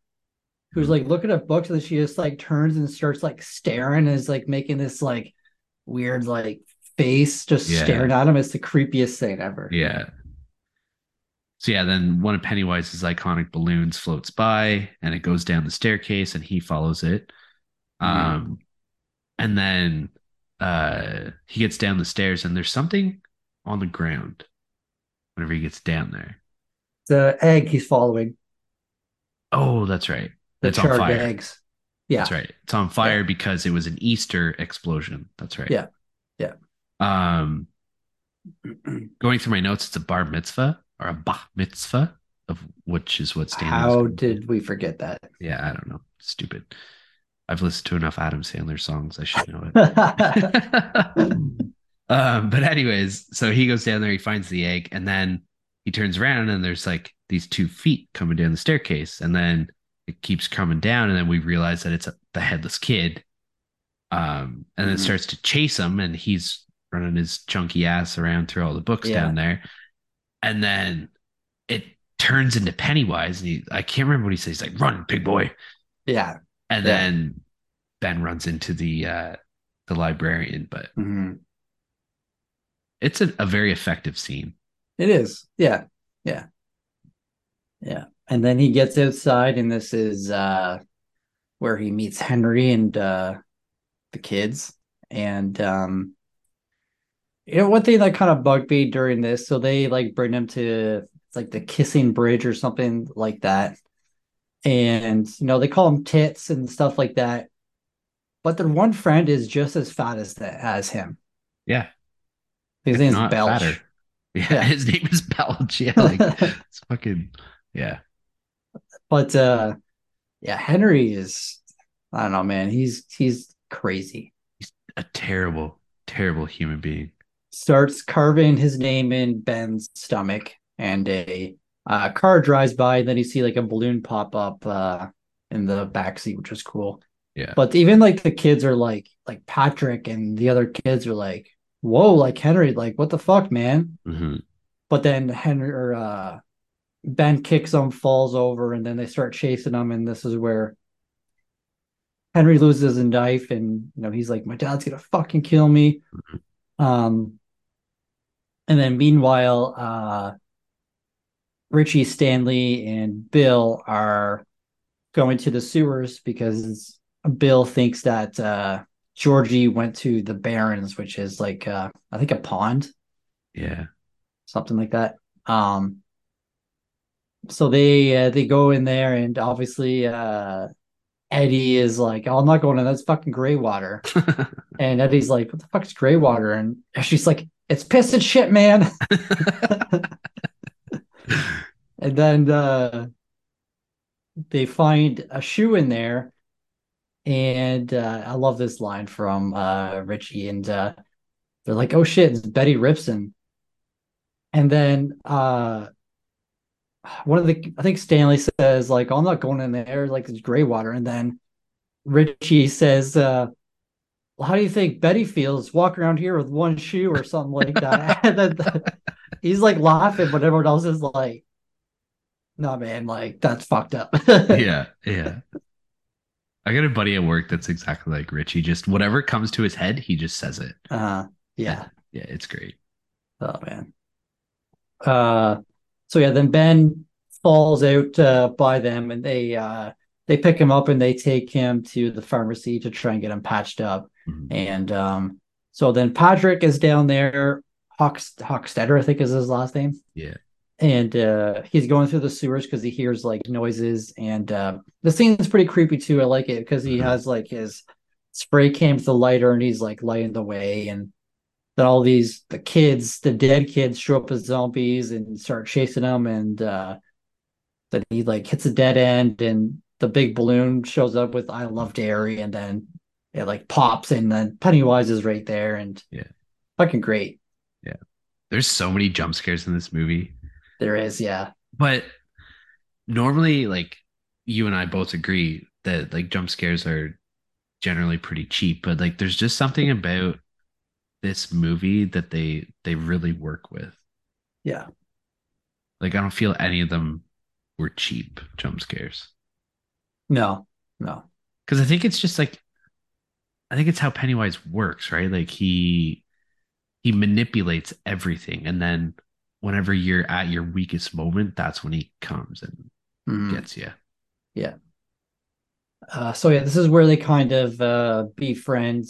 who's like looking at books and she just like turns and starts like staring and is like making this like weird like face just yeah. staring at him. It's the creepiest thing ever. Yeah. So yeah, then one of Pennywise's iconic balloons floats by and it goes down the staircase and he follows it. Mm-hmm. Um and then uh he gets down the stairs and there's something on the ground whenever he gets down there. The egg he's following. Oh, that's right. The it's charred eggs. Yeah. That's right. It's on fire yeah. because it was an Easter explosion. That's right. Yeah. Yeah. Um going through my notes, it's a bar mitzvah or a bah mitzvah, of which is what stands. How did we forget that? Yeah, I don't know. Stupid. I've listened to enough Adam Sandler songs. I should know it. Um, but anyways, so he goes down there, he finds the egg, and then he turns around and there's like these two feet coming down the staircase, and then it keeps coming down, and then we realize that it's a, the headless kid. Um, and then mm-hmm. starts to chase him, and he's running his chunky ass around through all the books yeah. down there, and then it turns into Pennywise, and he I can't remember what he says. He's like, "Run, big boy!" Yeah, and yeah. then Ben runs into the uh the librarian, but. Mm-hmm it's a, a very effective scene. It is. Yeah. Yeah. Yeah. And then he gets outside and this is uh where he meets Henry and uh the kids. And um you know one thing that kind of bugged me during this, so they like bring him to it's like the kissing bridge or something like that. And you know, they call him tits and stuff like that. But their one friend is just as fat as the, as him. Yeah. His name's Belch. Fatter. Yeah, his name is Belch. Yeah, like it's fucking yeah. But uh yeah, Henry is I don't know, man. He's he's crazy. He's a terrible, terrible human being. Starts carving his name in Ben's stomach, and a uh, car drives by, and then you see like a balloon pop up uh in the back seat, which is cool. Yeah. But even like the kids are like like Patrick and the other kids are like, whoa, like Henry, like what the fuck, man? Mm-hmm. But then Henry or uh, Ben kicks him, falls over, and then they start chasing him, and this is where Henry loses a knife, and you know he's like, my dad's gonna fucking kill me. Mm-hmm. Um, and then meanwhile, uh, Richie, Stanley, and Bill are going to the sewers because Bill thinks that uh, Georgie went to the Barrens, which is like uh, I think a pond. Yeah. Something like that. Um so they uh, they go in there and obviously uh Eddie is like, oh, I'm not going in, that's fucking gray water. and Eddie's like, What the fuck is gray water? And she's like, It's piss and shit, man. and then uh they find a shoe in there and uh, I love this line from uh, Richie, and uh, they're like, "Oh shit, it's Betty Ripsom," and then uh, one of the I think Stanley says like, oh, "I'm not going in there, like it's gray water," and then Richie says, uh, well, "How do you think Betty feels walking around here with one shoe or something like that?" he's like laughing, but everyone else is like, "No, nah, man, like that's fucked up." yeah, yeah. I got a buddy at work that's exactly like Richie. Just whatever comes to his head, he just says it. Uh yeah. Yeah, it's great. Oh man. Uh so yeah, then Ben falls out uh, by them and they uh they pick him up and they take him to the pharmacy to try and get him patched up. Mm-hmm. And um so then Patrick is down there, Hawks Hockstetter, I think is his last name. Yeah and uh, he's going through the sewers because he hears like noises and uh, the scene is pretty creepy too. I like it because he mm-hmm. has like his spray can with the lighter and he's like lighting the way and then all these the kids the dead kids show up as zombies and start chasing them and uh, then he like hits a dead end and the big balloon shows up with i love Derry and then it like pops and then pennywise is right there and yeah. fucking great. Yeah. There's so many jump scares in this movie there is, yeah. But normally, like you and I both agree that like jump scares are generally pretty cheap, but like there's just something about this movie that they they really work with. Yeah. Like I don't feel any of them were cheap jump scares. No, no. Because I think it's just like I think it's how Pennywise works, right? Like he he manipulates everything and then whenever you're at your weakest moment, that's when he comes and mm. gets you. Yeah. Uh, so yeah, this is where they kind of uh, befriend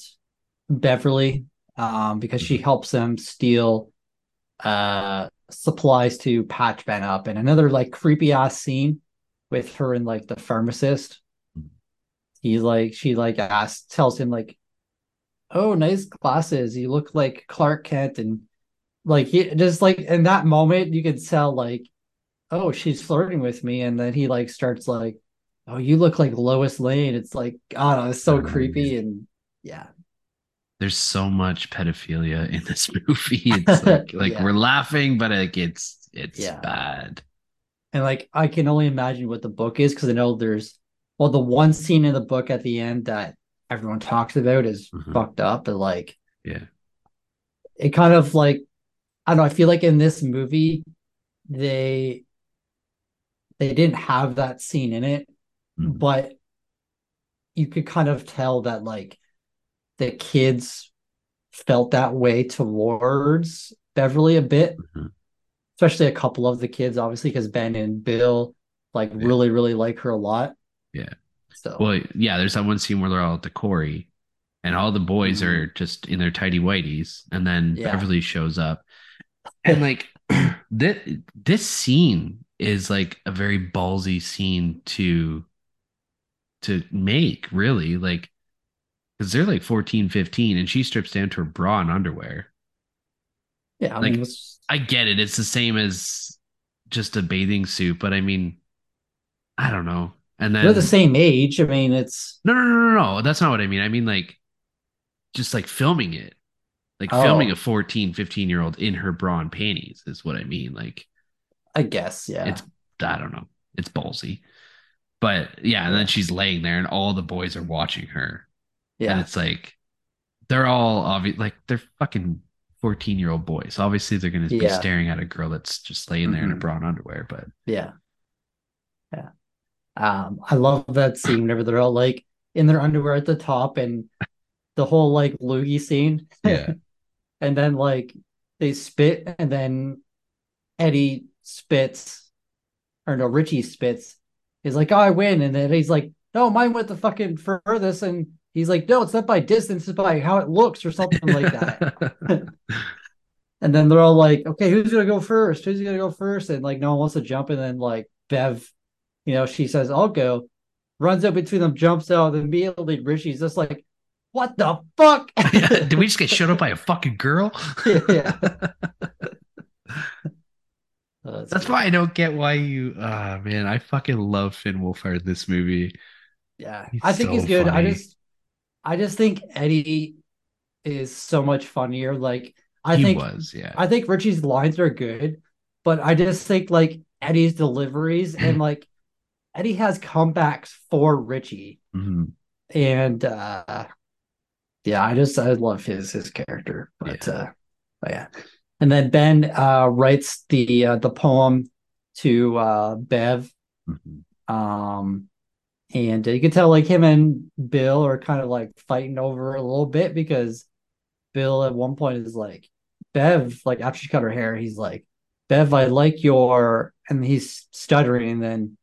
Beverly um, because she mm-hmm. helps them steal uh, supplies to patch Ben up. And another like creepy ass scene with her and like the pharmacist. Mm-hmm. He's like, she like asks, tells him like, "Oh, nice glasses. You look like Clark Kent." And like he just like in that moment, you could tell like, "Oh, she's flirting with me." And then he like starts like, "Oh, you look like Lois Lane." It's like, oh, it's so creepy and yeah there's so much pedophilia in this movie. It's like, like yeah. we're laughing, but like it's it's yeah. bad. And like I can only imagine what the book is because I know there's well the one scene in the book at the end that everyone talks about is mm-hmm. fucked up, and like yeah, it kind of like I don't know. I feel like in this movie they they didn't have that scene in it, mm-hmm. but you could kind of tell that like the kids felt that way towards Beverly a bit, mm-hmm. especially a couple of the kids, obviously, because Ben and Bill like yeah. really, really like her a lot. Yeah. So well, yeah, there's that one scene where they're all at the quarry and all the boys mm-hmm. are just in their tidy whiteys, and then yeah. Beverly shows up. And like this this scene is like a very ballsy scene to to make, really. Like because they're like 14, 15, and she strips down to her bra and underwear. Yeah, I like mean, I get it. It's the same as just a bathing suit, but I mean, I don't know. And then they're the same age. I mean, it's no, no, no, no, no. That's not what I mean. I mean, like, just like filming it, like oh. filming a 14, 15 year old in her bra and panties is what I mean. Like, I guess, yeah. It's I don't know. It's ballsy, but yeah. And then she's laying there, and all the boys are watching her yeah. And it's like they're all obvious like they're fucking 14 year old boys. Obviously they're gonna be staring at a girl that's just laying there mm-hmm. in a mm-hmm. bra and underwear, but yeah. Yeah. Um, I love that scene whenever they're all like in their underwear at the top and the whole like loogie scene. Yeah. and then like they spit and then Eddie spits or no Richie spits. He's like, oh, I win. And then he's like, no, mine went the fucking furthest. And He's like, no, it's not by distance, it's by how it looks or something like that. and then they're all like, okay, who's gonna go first? Who's gonna go first? And like no one wants to jump, and then like Bev, you know, she says, I'll go, runs up between them, jumps out, and immediately Richie's just like, what the fuck? Did we just get shut up by a fucking girl? yeah. Oh, that's, that's why I don't get why you. Ah, oh, man, I fucking love Finn Wolfhard in this movie. Yeah, he's I think so he's good. Funny. I just I just think Eddie is so much funnier. Like I he think was, yeah. I think Richie's lines are good, but I just think like Eddie's deliveries and like Eddie has comebacks for Richie. Mm-hmm. And uh yeah, I just I love his his character. But yeah. uh but yeah. And then Ben uh writes the uh the poem to uh Bev. Mm-hmm. Um and you can tell like him and Bill are kind of like fighting over a little bit because Bill at one point is like, Bev, like after she cut her hair, he's like, Bev, I like your, and he's stuttering, and then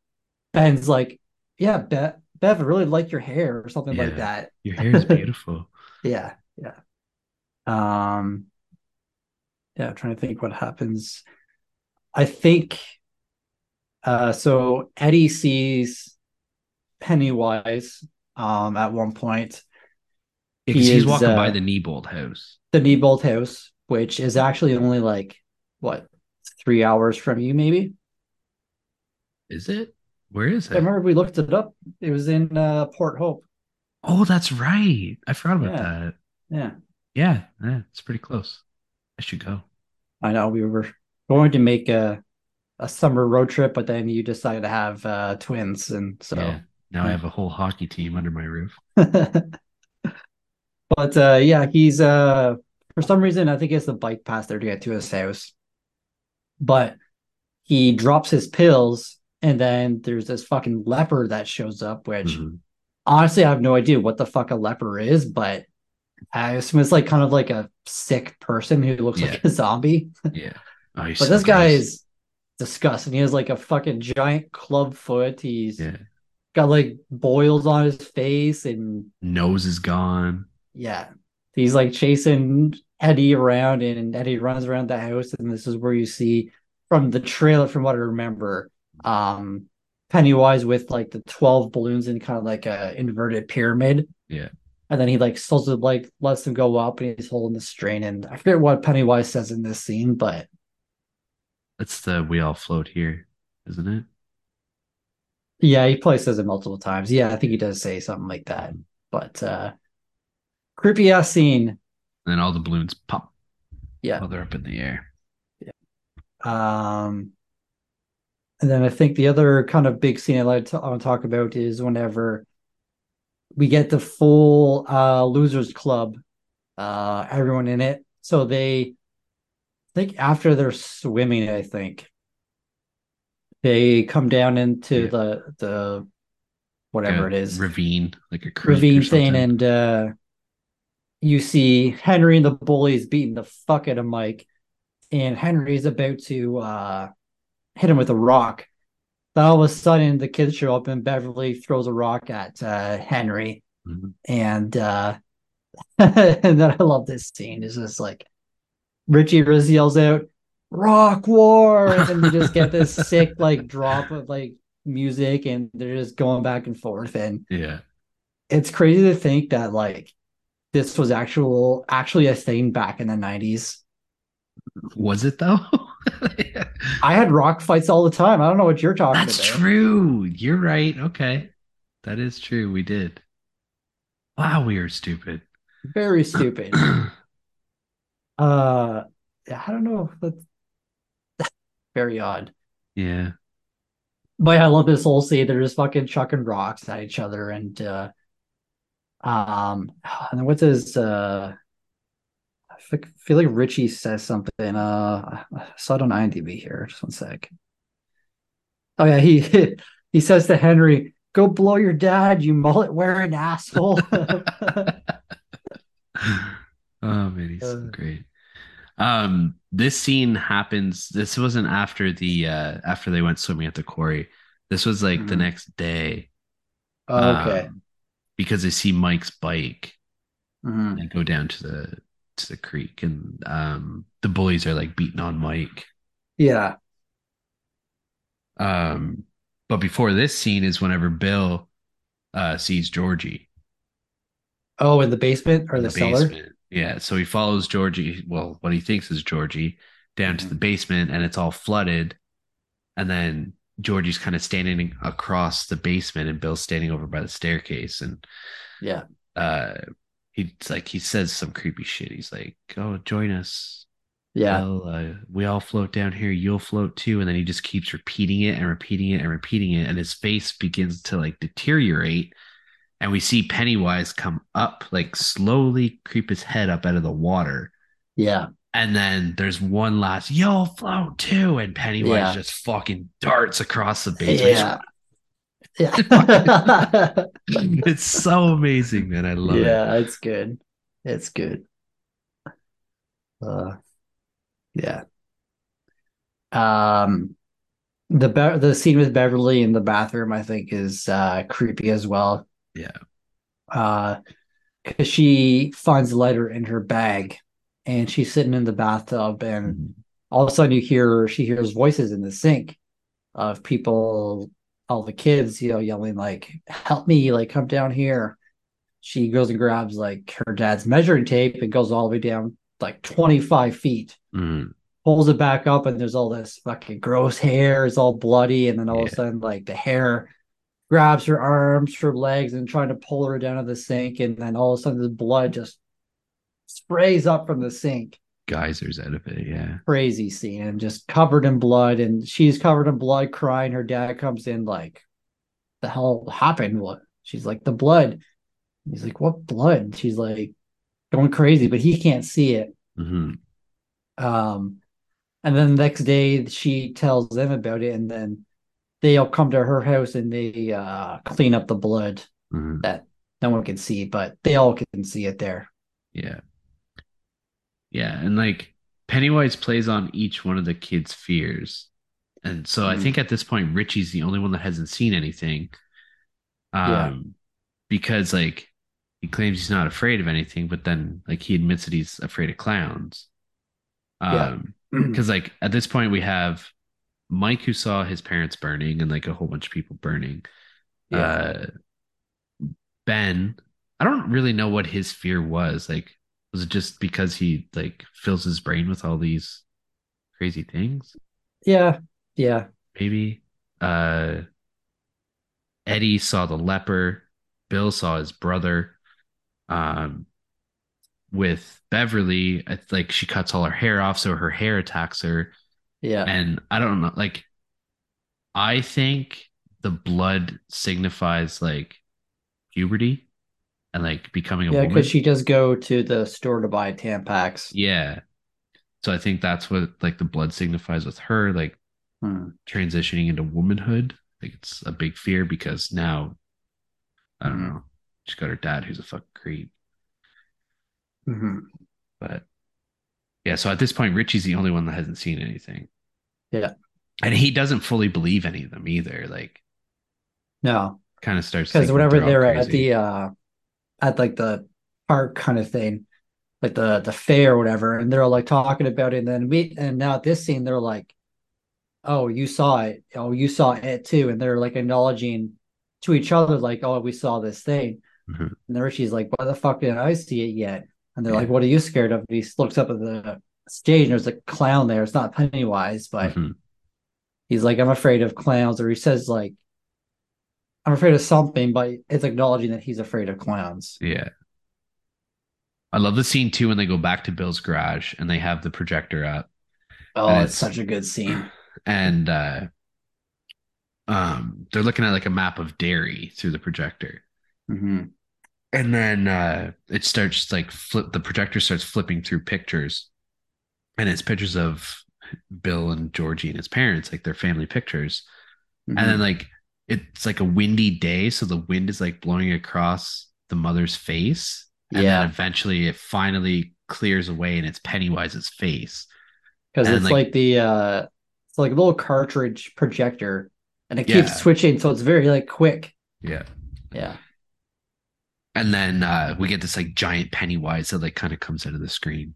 Ben's like, Yeah, Bev, Bev, I really like your hair, or something yeah, like that. Your hair is beautiful. Yeah, yeah. Um, yeah, I'm trying to think what happens. I think, uh, so Eddie sees Pennywise um, at one point. Because he he's walking uh, by the Neibolt house. The Neibolt house, which is actually only like what three hours from you, maybe. Is it? Where is it? I remember we looked it up. It was in uh, Port Hope. Oh, that's right. I forgot about yeah. that. Yeah. Yeah, yeah, it's pretty close. I should go. I know we were going to make a a summer road trip, but then you decided to have uh, twins, and so yeah. Now I have a whole hockey team under my roof. But uh yeah, he's uh for some reason I think he has the bike pass there to get to his house. But he drops his pills and then there's this fucking leper that shows up, which mm-hmm. Honestly I have no idea what the fuck a leper is, but I assume it's like kind of like a sick person who looks yeah. like a zombie. Yeah. Oh, but so this guy is disgusting. He has like a fucking giant club foot. He's yeah. got like boils on his face and nose is gone. Yeah. He's like chasing Eddie around and Eddie runs around the house. And this is where you see from the trailer, from what I remember, um, Pennywise with like the 12 balloons in kind of like a inverted pyramid. Yeah. And then he like to like lets them go up and he's holding the string. And I forget what Pennywise says in this scene, but it's the we all float here, isn't it? Yeah, he probably says it multiple times. Yeah, I think he does say something like that. But uh creepy ass scene. And then all the balloons pop. Yeah. While they're up in the air. Yeah. Um and then I think the other kind of big scene I like to, I want to talk about is whenever we get the full uh losers club, uh everyone in it. So they I think after they're swimming, I think they come down into yeah. the the whatever like it is ravine, like a ravine thing, and uh, you see Henry and the bullies beating the fuck out of Mike, and Henry's about to uh, hit him with a rock. But all of a sudden, the kids show up, and Beverly throws a rock at uh, Henry, mm-hmm. and uh, and then I love this scene. It's just like Richie Riz yells out, Rock War, and you just get this sick like drop of like music and they're just going back and forth. And yeah. It's crazy to think that like this was actual actually a thing back in the 90s. Was it though? I had rock fights all the time. I don't know what you're talking That's about. That's true. You're right. Okay. That is true. We did. Wow, we are stupid. Very stupid. Uh, I don't know. That's very odd. Yeah. But I love this whole scene. They're just fucking chucking rocks at each other, and uh, um, and what's his uh, feel like Richie says something. Uh, I saw it on IMDb here. Just one sec. Oh yeah, he he says to Henry, "Go blow your dad, you mullet wearing asshole." Oh man, he's so uh. great. Um, this scene happens. This wasn't after the uh after they went swimming at the quarry. This was like mm-hmm. the next day. Oh, okay. Um, because they see Mike's bike mm-hmm. and go down to the to the creek, and um the bullies are like beating on Mike. Yeah. Um, but before this scene is whenever Bill uh sees Georgie. Oh, in the basement or the, the cellar? Basement. Yeah, so he follows Georgie, well, what he thinks is Georgie, down to the basement and it's all flooded. And then Georgie's kind of standing across the basement and Bill's standing over by the staircase. And yeah, uh, he's like, he says some creepy shit. He's like, oh, join us. Yeah. Uh, we all float down here. You'll float too. And then he just keeps repeating it and repeating it and repeating it. And his face begins to like deteriorate and we see Pennywise come up, like slowly creep his head up out of the water. Yeah. And then there's one last, yo, float too. And Pennywise yeah. just fucking darts across the basement. Yeah. Yeah. it's so amazing, man. I love yeah, it. Yeah, it's good. It's good. Uh yeah. Um the be- the scene with Beverly in the bathroom, I think, is uh creepy as well. Yeah. Uh, because she finds a letter in her bag, and she's sitting in the bathtub, and mm-hmm. all of a sudden you hear she hears voices in the sink of people, all the kids, you know, yelling like, "Help me! Like, come down here!" She goes and grabs like her dad's measuring tape and goes all the way down like 25 feet. Mm-hmm pulls it back up and there's all this fucking gross hair it's all bloody and then all yeah. of a sudden like the hair grabs her arms, her legs, and trying to pull her down to the sink. And then all of a sudden, the blood just sprays up from the sink. Geysers out of it, yeah. Crazy scene, and just covered in blood. And she's covered in blood, crying. Her dad comes in, like, the hell happened? What? She's like, the blood. He's like, what blood? She's like, going crazy, but he can't see it. Mm-hmm. Um, and then the next day she tells them about it, and then they all come to her house and they uh, clean up the blood Mhm. that no one can see, but they all can see it there. Yeah. Yeah, and like Pennywise plays on each one of the kids' fears. And so I Mhm. think at this point Richie's the only one that hasn't seen anything. Um Yeah. because like he claims he's not afraid of anything, but then like he admits that he's afraid of clowns. Um because like at this point we have Mike who saw his parents burning and like a whole bunch of people burning. Yeah. Uh Ben, I don't really know what his fear was. Like, was it just because he like fills his brain with all these crazy things? yeah, yeah, Maybe. Uh Eddie saw the leper. Bill saw his brother. Um with Beverly, I like she cuts all her hair off, so her hair attacks her. yeah, And I don't know, like I think the blood signifies like puberty and like becoming a yeah. woman. Because she does go to the store to buy Tampax. Yeah. So I think that's what like the blood signifies with her, like Hmm. transitioning into womanhood. Like it's a big fear because now I don't Mhm. know. She's got her dad who's a fucking creep. Mhm. But yeah, so at this point, Richie's the only one that hasn't seen anything. Yeah. And he doesn't fully believe any of them either. Like No, kind of starts because whenever all they're at the uh at like the park kind of thing, like the the fair or whatever, and they're like talking about it, and then we and now at this scene they're like, "Oh, you saw it. Oh, you saw it too," and they're like acknowledging to each other like, "Oh, we saw this thing," Mhm. and then Richie's like, "Why the fuck didn't I see it yet?" And they're Yeah. like, "What are you scared of?" And he looks up at the stage, and there's a clown there. It's not Pennywise, but Mhm. he's like, I'm afraid of clowns, or he says like, I'm afraid of something, but it's acknowledging that he's afraid of clowns. Yeah. I love the scene too when they go back to Bill's garage and they have the projector up Oh, it's it's- such a good scene. and uh um they're looking at like a map of Derry through the projector. Mhm. And then uh it starts like flip the projector starts flipping through pictures. And it's pictures of Bill and Georgie and his parents, like their family pictures. And then like it's like a windy day, so the wind is like blowing across the mother's face. And Yeah. then eventually it finally clears away and it's Pennywise's face. because it's like- like, the uh, it's like a little cartridge projector, and it Yeah. keeps switching, so it's very like quick. Yeah. Yeah, And then uh we get this like giant Pennywise that like kind of comes out of the screen.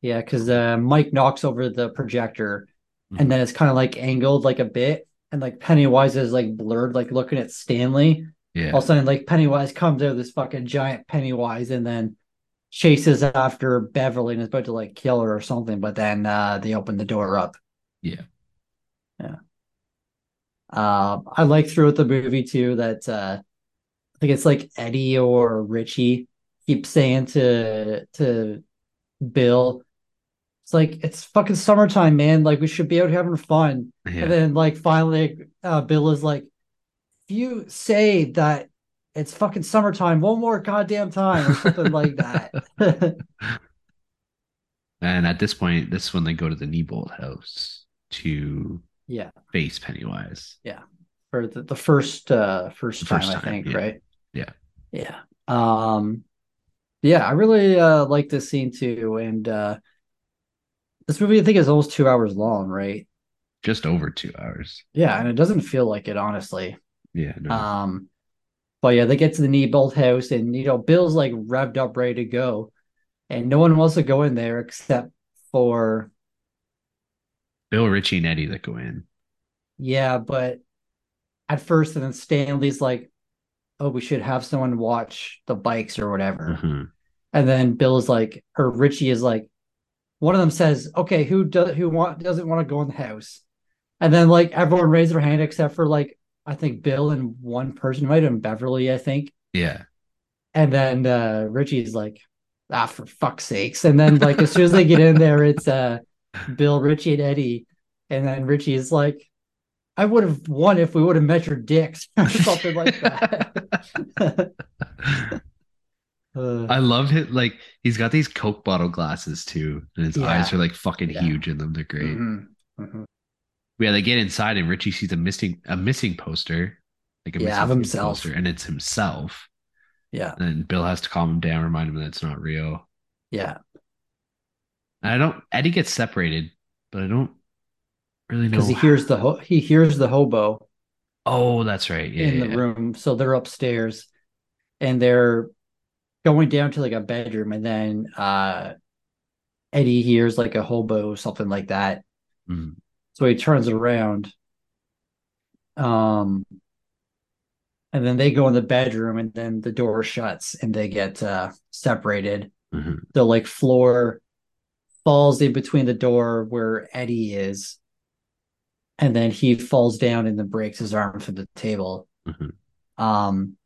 yeah, because uh, Mike knocks over the projector, Mhm. and then it's kind of like angled like a bit, and like Pennywise is like blurred, like looking at Stanley. Yeah. All of a sudden, like Pennywise comes out of this fucking giant Pennywise and then chases after Beverly and is about to like kill her or something. But then uh, they open the door up. Yeah. Yeah. Uh, I like throughout the movie too that uh, I think it's like Eddie or Richie keeps saying to to Bill, it's like it's fucking summertime, man. Like we should be out having fun. Yeah. And then like finally uh Bill is like, if you say that it's fucking summertime one more goddamn time or something like that. And at this point, this is when they go to the Neibolt house to yeah. face Pennywise. Yeah. For the, the first uh first, The first time, I think, yeah. right? Yeah. Yeah. Um yeah, I really uh like this scene too. And uh this movie I think is almost two hours long, right? Just over two hours. Yeah, and it doesn't feel like it, honestly. Yeah. No. Um, but yeah, they get to the Neibolt house, and you know, Bill's like revved up, ready to go, and no one wants to go in there except for Bill, Richie, and Eddie that go in. yeah. But at first, and then Stanley's like, "Oh, we should have someone watch the bikes or whatever," Mhm. and then Bill's like, or Richie is like, one of them says, "Okay, who does who want doesn't want to go in the house?" And then like everyone raised their hand except for like I think Bill and one person, might have been Beverly, I think. Yeah. And then uh Richie's like, ah, for fuck's sakes. And then like as soon as they get in there, it's uh Bill, Richie, and Eddie. And then Richie is like, I would have won if we would have measured dicks or something like that. Uh, I love it. Like he's got these Coke bottle glasses too, and his yeah. eyes are like fucking yeah. huge in them. They're great. Mm-hmm. Mm-hmm. Yeah, they get inside, and Richie sees a missing a missing poster, like a yeah, of himself, poster, and it's himself. Yeah, and Bill has to calm him down, remind him that it's not real. Yeah, and I don't. Eddie gets separated, but I don't really know because he hears the ho- he hears the hobo. Oh, that's right. Yeah, in yeah, the room, so they're upstairs, and they're going down to like a bedroom, and then uh Eddie hears like a hobo, something like that. Mm. So he turns around. Um, and then they go in the bedroom, and then the door shuts, and they get uh separated. Mm-hmm. The like floor falls in between the door where Eddie is, and then he falls down and then breaks his arm from the table. Mm-hmm. Um,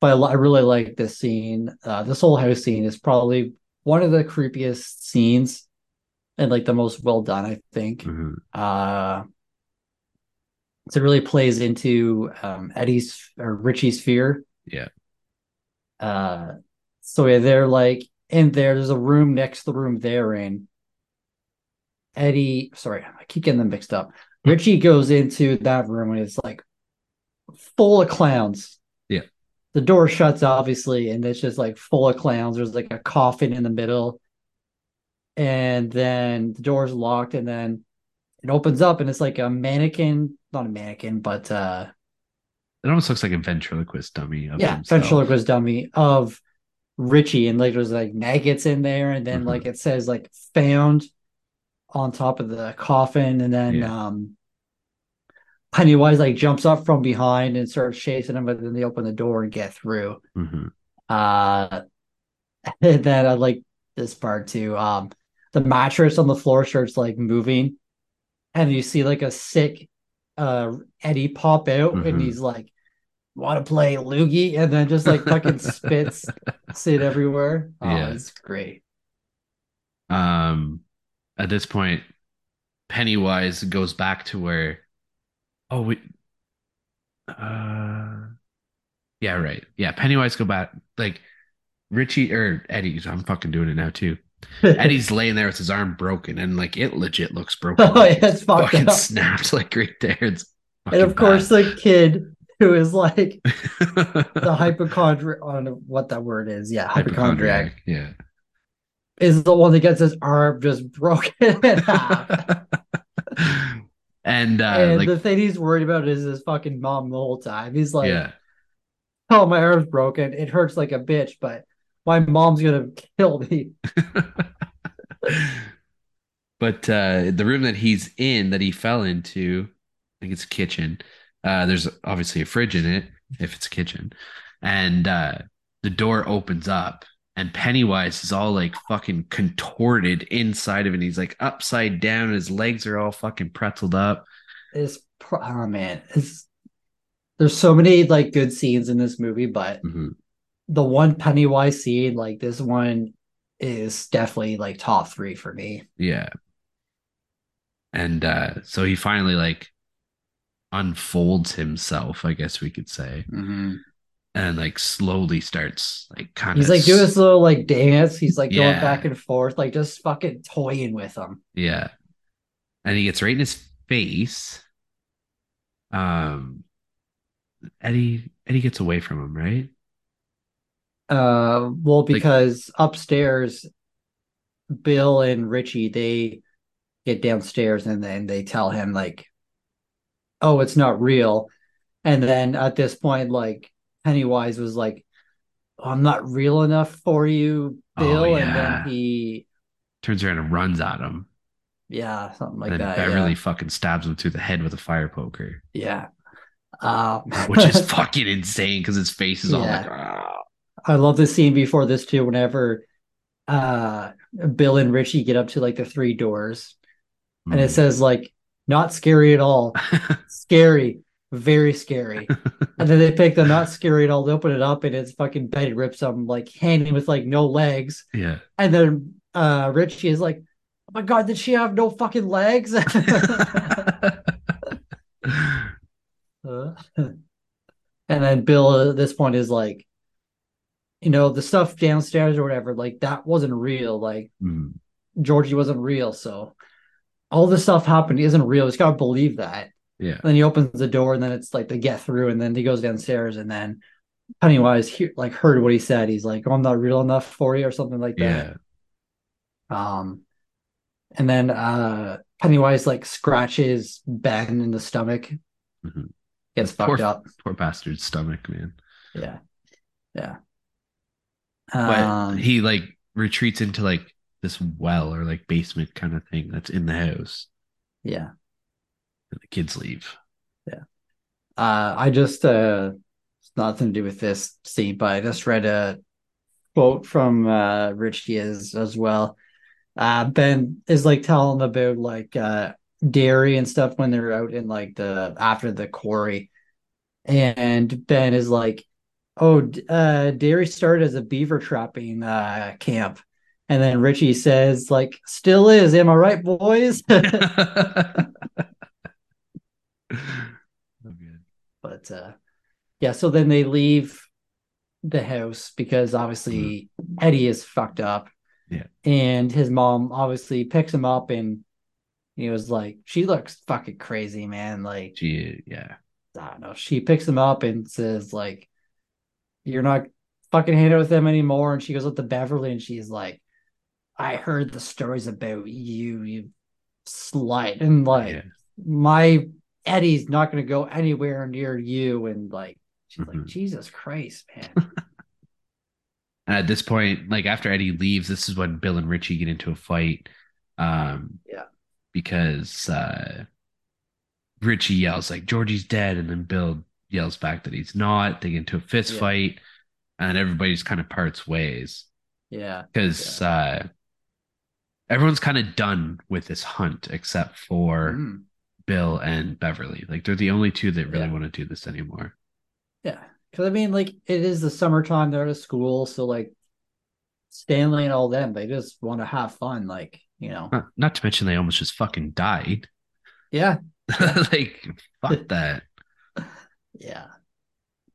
but I, I, really like this scene. Uh, this whole house scene is probably one of the creepiest scenes and like the most well done, I think. Mm-hmm. Uh, so it really plays into um, Eddie's or Richie's fear. Yeah. Uh, so yeah, they're like in there. There's a room next to the room they're in. Eddie, sorry, I keep getting them mixed up. Richie goes into that room and it's like full of clowns. The door shuts, obviously, and it's just like full of clowns. There's like a coffin in the middle. And then the door's locked, and then it opens up and it's like a mannequin, not a mannequin, but uh it almost looks like a ventriloquist dummy. yeah, himself. ventriloquist dummy of Richie, and like there's like maggots in there, and then mm-hmm. like it says like found on top of the coffin, and then yeah. um Pennywise like jumps up from behind and starts chasing him, but then they open the door and get through. Mm-hmm. Uh, and then I like this part too. Um, the mattress on the floor starts like moving, and you see like a sick uh Eddie pop out, mm-hmm. and he's like, "Want to play loogie?" And then just like fucking spits, sit everywhere. Oh, yeah. it's great. Um, at this point, Pennywise goes back to where Oh, we. Uh, yeah, right. Yeah, Pennywise go back. Like Richie or Eddie. I'm fucking doing it now too. Eddie's laying there with his arm broken, and like it legit looks broken. Oh, yeah, it's fucking up. snapped like right there. It's and of course bad. the kid who is like the hypochondriac. on what that word is. Yeah, hypochondriac. hypochondriac yeah, is the one that gets his arm just broken in half. And, uh, and like, the thing he's worried about is his fucking mom the whole time. He's like, yeah. "Oh, my arm's broken. It hurts like a bitch, but my mom's gonna kill me." but uh, the room that he's in, that he fell into, I think it's a kitchen. Uh, there's obviously a fridge in it, if it's a kitchen, and uh, the door opens up, and Pennywise is all like fucking contorted inside of it. He's like upside down. His legs are all fucking pretzeled up. It's oh man, it's there's so many like good scenes in this movie, but mm-hmm. the one Pennywise scene, like this one, is definitely like top three for me. Yeah. And uh so he finally like unfolds himself, I guess we could say. Mm-hmm and like slowly starts like kind of he's like doing this little like dance. He's like yeah. going back and forth like just fucking toying with him. Yeah. And he gets right in his face um eddie eddie gets away from him right? Uh well because like, upstairs bill and richie they get downstairs and then they tell him like oh it's not real. And then at this point like Pennywise was like, oh, "I'm not real enough for you, oh, Bill," oh, yeah. and then he turns around and runs at him. Yeah, something like and that. Beverly yeah. fucking stabs him through the head with a fire poker. Yeah, um, which is fucking insane because his face is yeah. all like. Oh. I love the scene before this too. Whenever uh, Bill and Richie get up to like the three doors, mm. and it mm. says like not scary at all, scary very scary. and then they pick the not scary at all, they open it up, and it's fucking Betty Ripsom like handing with like no legs. Yeah. And then uh Richie is like, Oh my god, did she have no fucking legs? uh, and then Bill at this point is like, you know, the stuff downstairs or whatever, like that wasn't real. Like Mm. Georgie wasn't real. So all this stuff happened isn't real. He's got to believe that. Yeah. And then he opens the door, and then it's like they get through, and then he goes downstairs, and then Pennywise he, like heard what he said. He's like, oh, "I'm not real enough for you," or something like that. Yeah. Um, and then uh Pennywise like scratches Ben in the stomach, Mhm. gets Poor- fucked up. Poor bastard's stomach, man. Yeah, yeah. But Um, he like retreats into like this well or like basement kind of thing that's in the house. yeah. The kids leave. Yeah. Uh, I just uh, it's nothing to do with this scene, but I just read a quote from uh Richie as as well. Uh, Ben is like telling about like uh Derry and stuff when they're out in like the after the quarry, and Ben is like, "Oh, uh, Derry started as a beaver trapping uh camp." And then Richie says, like, still is, am I right, boys? Good. but uh yeah so then they leave the house because obviously eddie is fucked up Yeah. and his mom obviously picks him up and he was like she looks fucking crazy man like she yeah. i don't know she picks him up and says like you're not fucking hanging out with them anymore and she goes up to beverly and she's like i heard the stories about you you slut and like yeah. my Eddie's not going to go anywhere near you. And like, she's like, Mhm. Jesus Christ, man. And at this point, like after Eddie leaves, this is when Bill and Richie get into a fight. Um, Yeah. Because uh, Richie yells like Georgie's dead, and then Bill yells back that he's not. They get into a fist Yeah. fight, and everybody's kind of parts ways yeah. because uh, everyone's kind of done with this hunt except for Mm. Bill and Beverly. Like they're the only two that really Yeah. want to do this anymore. Yeah. Cause I mean, like, it is the summertime. They're out of school. So, like, Stanley and all them, they just want to have fun. Like, you know, Not, not to mention they almost just fucking died. yeah. like fuck that. Yeah.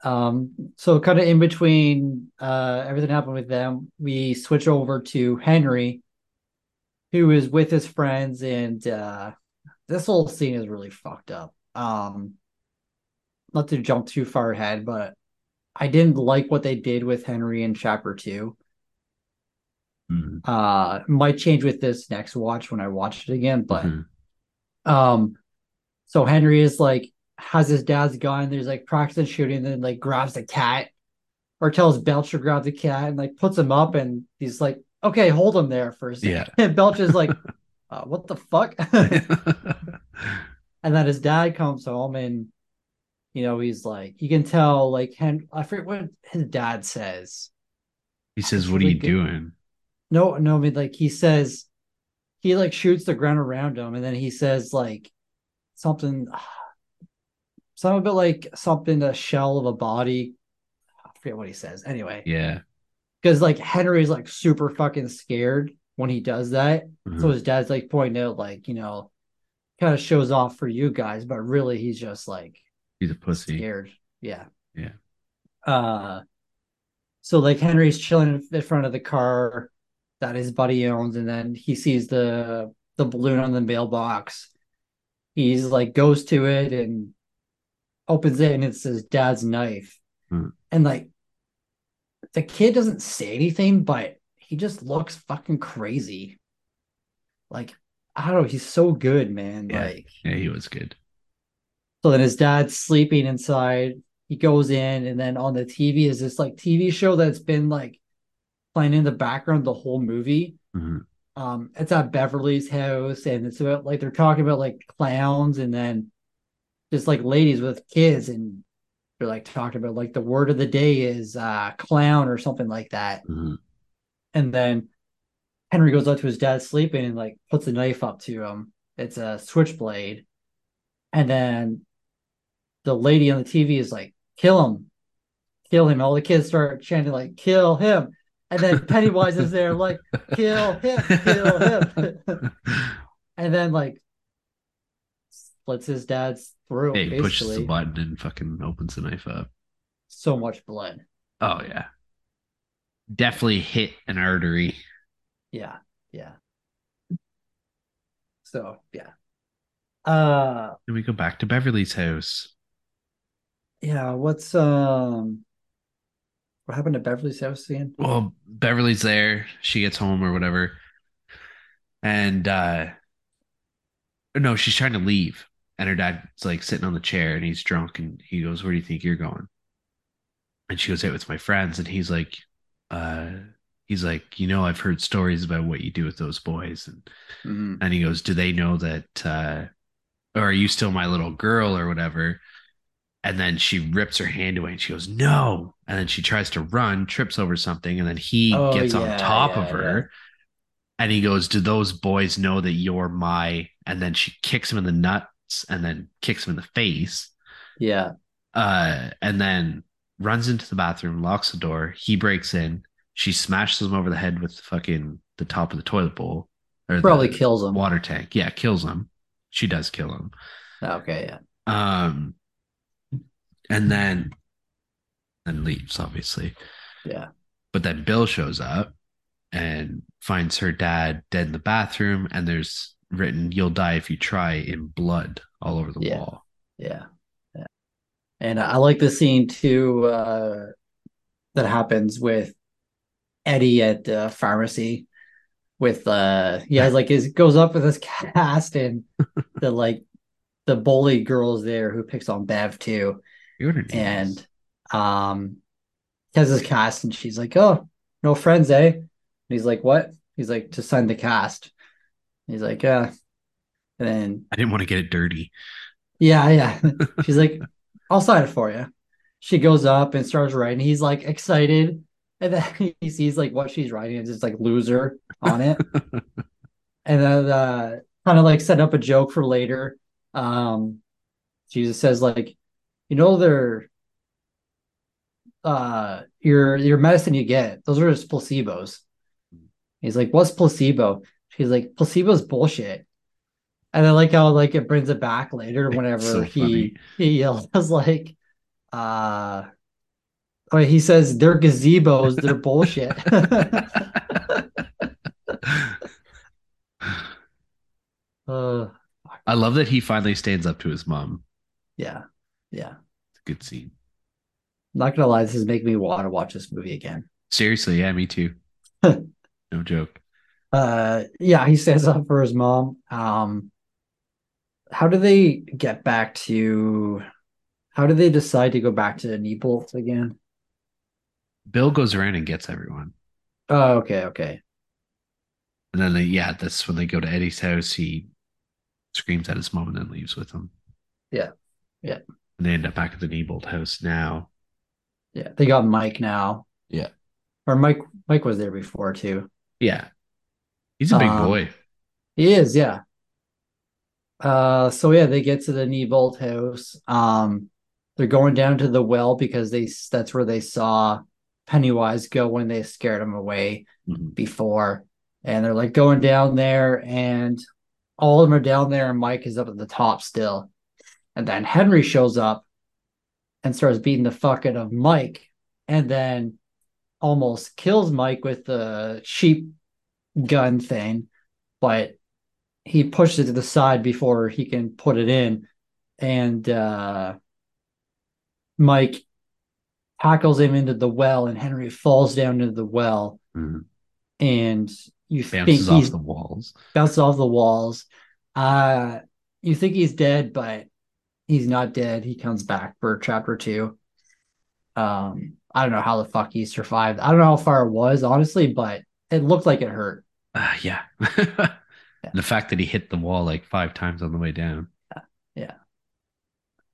Um, so kind of in between uh everything happened with them, we switch over to Henry, who is with his friends, and uh this whole scene is really fucked up. Um not to jump too far ahead, but I didn't like what they did with Henry in chapter two. Mhm. Uh might change with this next watch when I watch it again, but Mhm. um, so Henry is like has his dad's gun. There's like practicing shooting, and then like grabs the cat, or tells Belcher grab the cat and like puts him up, and he's like, "Okay, hold him there for a second. Yeah. And Belcher's like, uh, "What the fuck?" and then his dad comes home, and you know he's like, you can tell like Hen. I forget what his dad says. he says, "What are you doing?" No, no, I mean like he says he like shoots the ground around him, and then he says like something, something about like something a shell of a body. I forget what he says. Anyway, Yeah. because like Henry's like super fucking scared when he does that. So Mhm. his dad's like pointing out like you know, kind of shows off for you guys, but really he's just like He's a pussy. scared. Yeah. Yeah. Uh so like Henry's chilling in front of the car that his buddy owns, and then he sees the the balloon on the mailbox. He's like goes to it and opens it and it's his dad's knife. Hmm. And like the kid doesn't say anything, but he just looks fucking crazy. Like, I don't know, he's so good, man. Yeah. Like Yeah, he was good. so then his dad's sleeping inside. He goes in, and then on the TV is this like TV show that's been like playing in the background the whole movie. Mhm. Um, it's at Beverly's house, and it's about like they're talking about like clowns, and then just like ladies with kids, and they're like talking about like the word of the day is uh clown or something like that. Mhm. And then Henry goes up to his dad sleeping and like puts a knife up to him. It's a switchblade. And then the lady on the TV is like, kill him, kill him. All the kids start chanting, like, kill him. And then Pennywise is there, like, kill him, kill him. and then like splits his dad's throat, Hey, he pushes the button and fucking opens the knife up. So much blood. Oh yeah. Definitely hit an artery. Yeah, yeah. So yeah. Uh then we go back to Beverly's house. Yeah, what's um what happened to Beverly's house again? Well, Beverly's there. She gets home or whatever. And uh no, she's trying to leave. And her dad's like sitting on the chair and he's drunk and he goes, Where do you think you're going? And she goes, Out with my friends. And he's like, uh, he's like, you know, I've heard stories about what you do with those boys. And mm-hmm. and he goes, Do they know that uh or are you still my little girl or whatever? And then she rips her hand away and she goes, No. And then she tries to run, trips over something, and then he oh, gets yeah, on top yeah, of her. Yeah. And he goes, Do those boys know that you're my? And then she kicks him in the nuts and then kicks him in the face. Yeah. Uh, and then runs into the bathroom, locks the door. He breaks in. She smashes him over the head with the fucking the top of the toilet bowl. Or Probably kills him. Water tank. Yeah, kills him. She does kill him. Okay, yeah. Um, and then and leaves, obviously. Yeah. But then Bill shows up and finds her dad dead in the bathroom, and there's written "You'll die if you try" in blood all over the yeah. wall. Yeah. And I like the scene too uh, that happens with Eddie at the pharmacy with uh yeah like his goes up with his cast and the like the bully girls there who picks on Bev too. And um has his cast and she's like, Oh, no friends, eh? And he's like, What? He's like, to sign the cast. He's like, Yeah. And then I didn't want to get it dirty. Yeah, yeah. she's like, I'll sign it for you. She goes up and starts writing. He's like excited. And then he sees like what she's writing and just like loser on it. And then uh kind of like set up a joke for later. Um jesus says like you know they're uh your your medicine you get those are just placebos. He's like what's placebo? She's like placebo's bullshit and I like how like it brings it back later whenever so he he yells like uh I mean, he says they're gazebos, they're bullshit. uh, I love that he finally stands up to his mom. Yeah, yeah, it's a good scene. not gonna lie, this is making me want to watch this movie again. Seriously, yeah, me too. no joke. Uh, yeah, he stands up for his mom. Um, how do they get back to? How do they decide to go back to Neibolt again? Bill goes around and gets everyone. Oh, okay, okay. And then they, yeah, that's when they go to Eddie's house. He screams at his mom and then leaves with him. Yeah, yeah. And they end up back at the Neibolt house now. Yeah, they got Mike now. Yeah, or Mike. Mike was there before too. Yeah, he's a big um, boy. He is. Yeah. Uh, so yeah, they get to the Neibolt house. Um, they're going down to the well because they that's where they saw Pennywise go when they scared him away mm-hmm. before. And they're like going down there, and all of them are down there, and Mike is up at the top still. And then Henry shows up and starts beating the fuck out of Mike, and then almost kills Mike with the sheep gun thing, but he pushes it to the side before he can put it in. And uh, Mike tackles him into the well, and Henry falls down into the well. Mm-hmm. And you bounces think he's off the walls, bounces off the walls. Uh, you think he's dead, but he's not dead. He comes back for chapter two. Um, I don't know how the fuck he survived. I don't know how far it was, honestly, but it looked like it hurt. Uh, yeah. yeah. The fact that he hit the wall like five times on the way down. Yeah. yeah.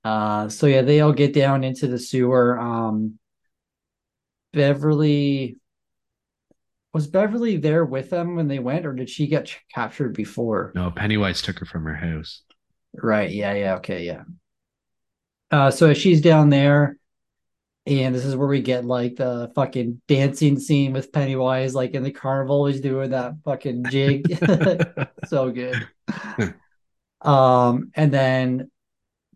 Uh, so yeah, they all get down into the sewer. Um, Beverly was Beverly there with them when they went, or did she get ch- captured before? No, Pennywise took her from her house. Right. Yeah. Yeah. Okay. Yeah. Uh, so she's down there, and this is where we get like the fucking dancing scene with Pennywise, like in the carnival, he's doing that fucking jig. so good. um, and then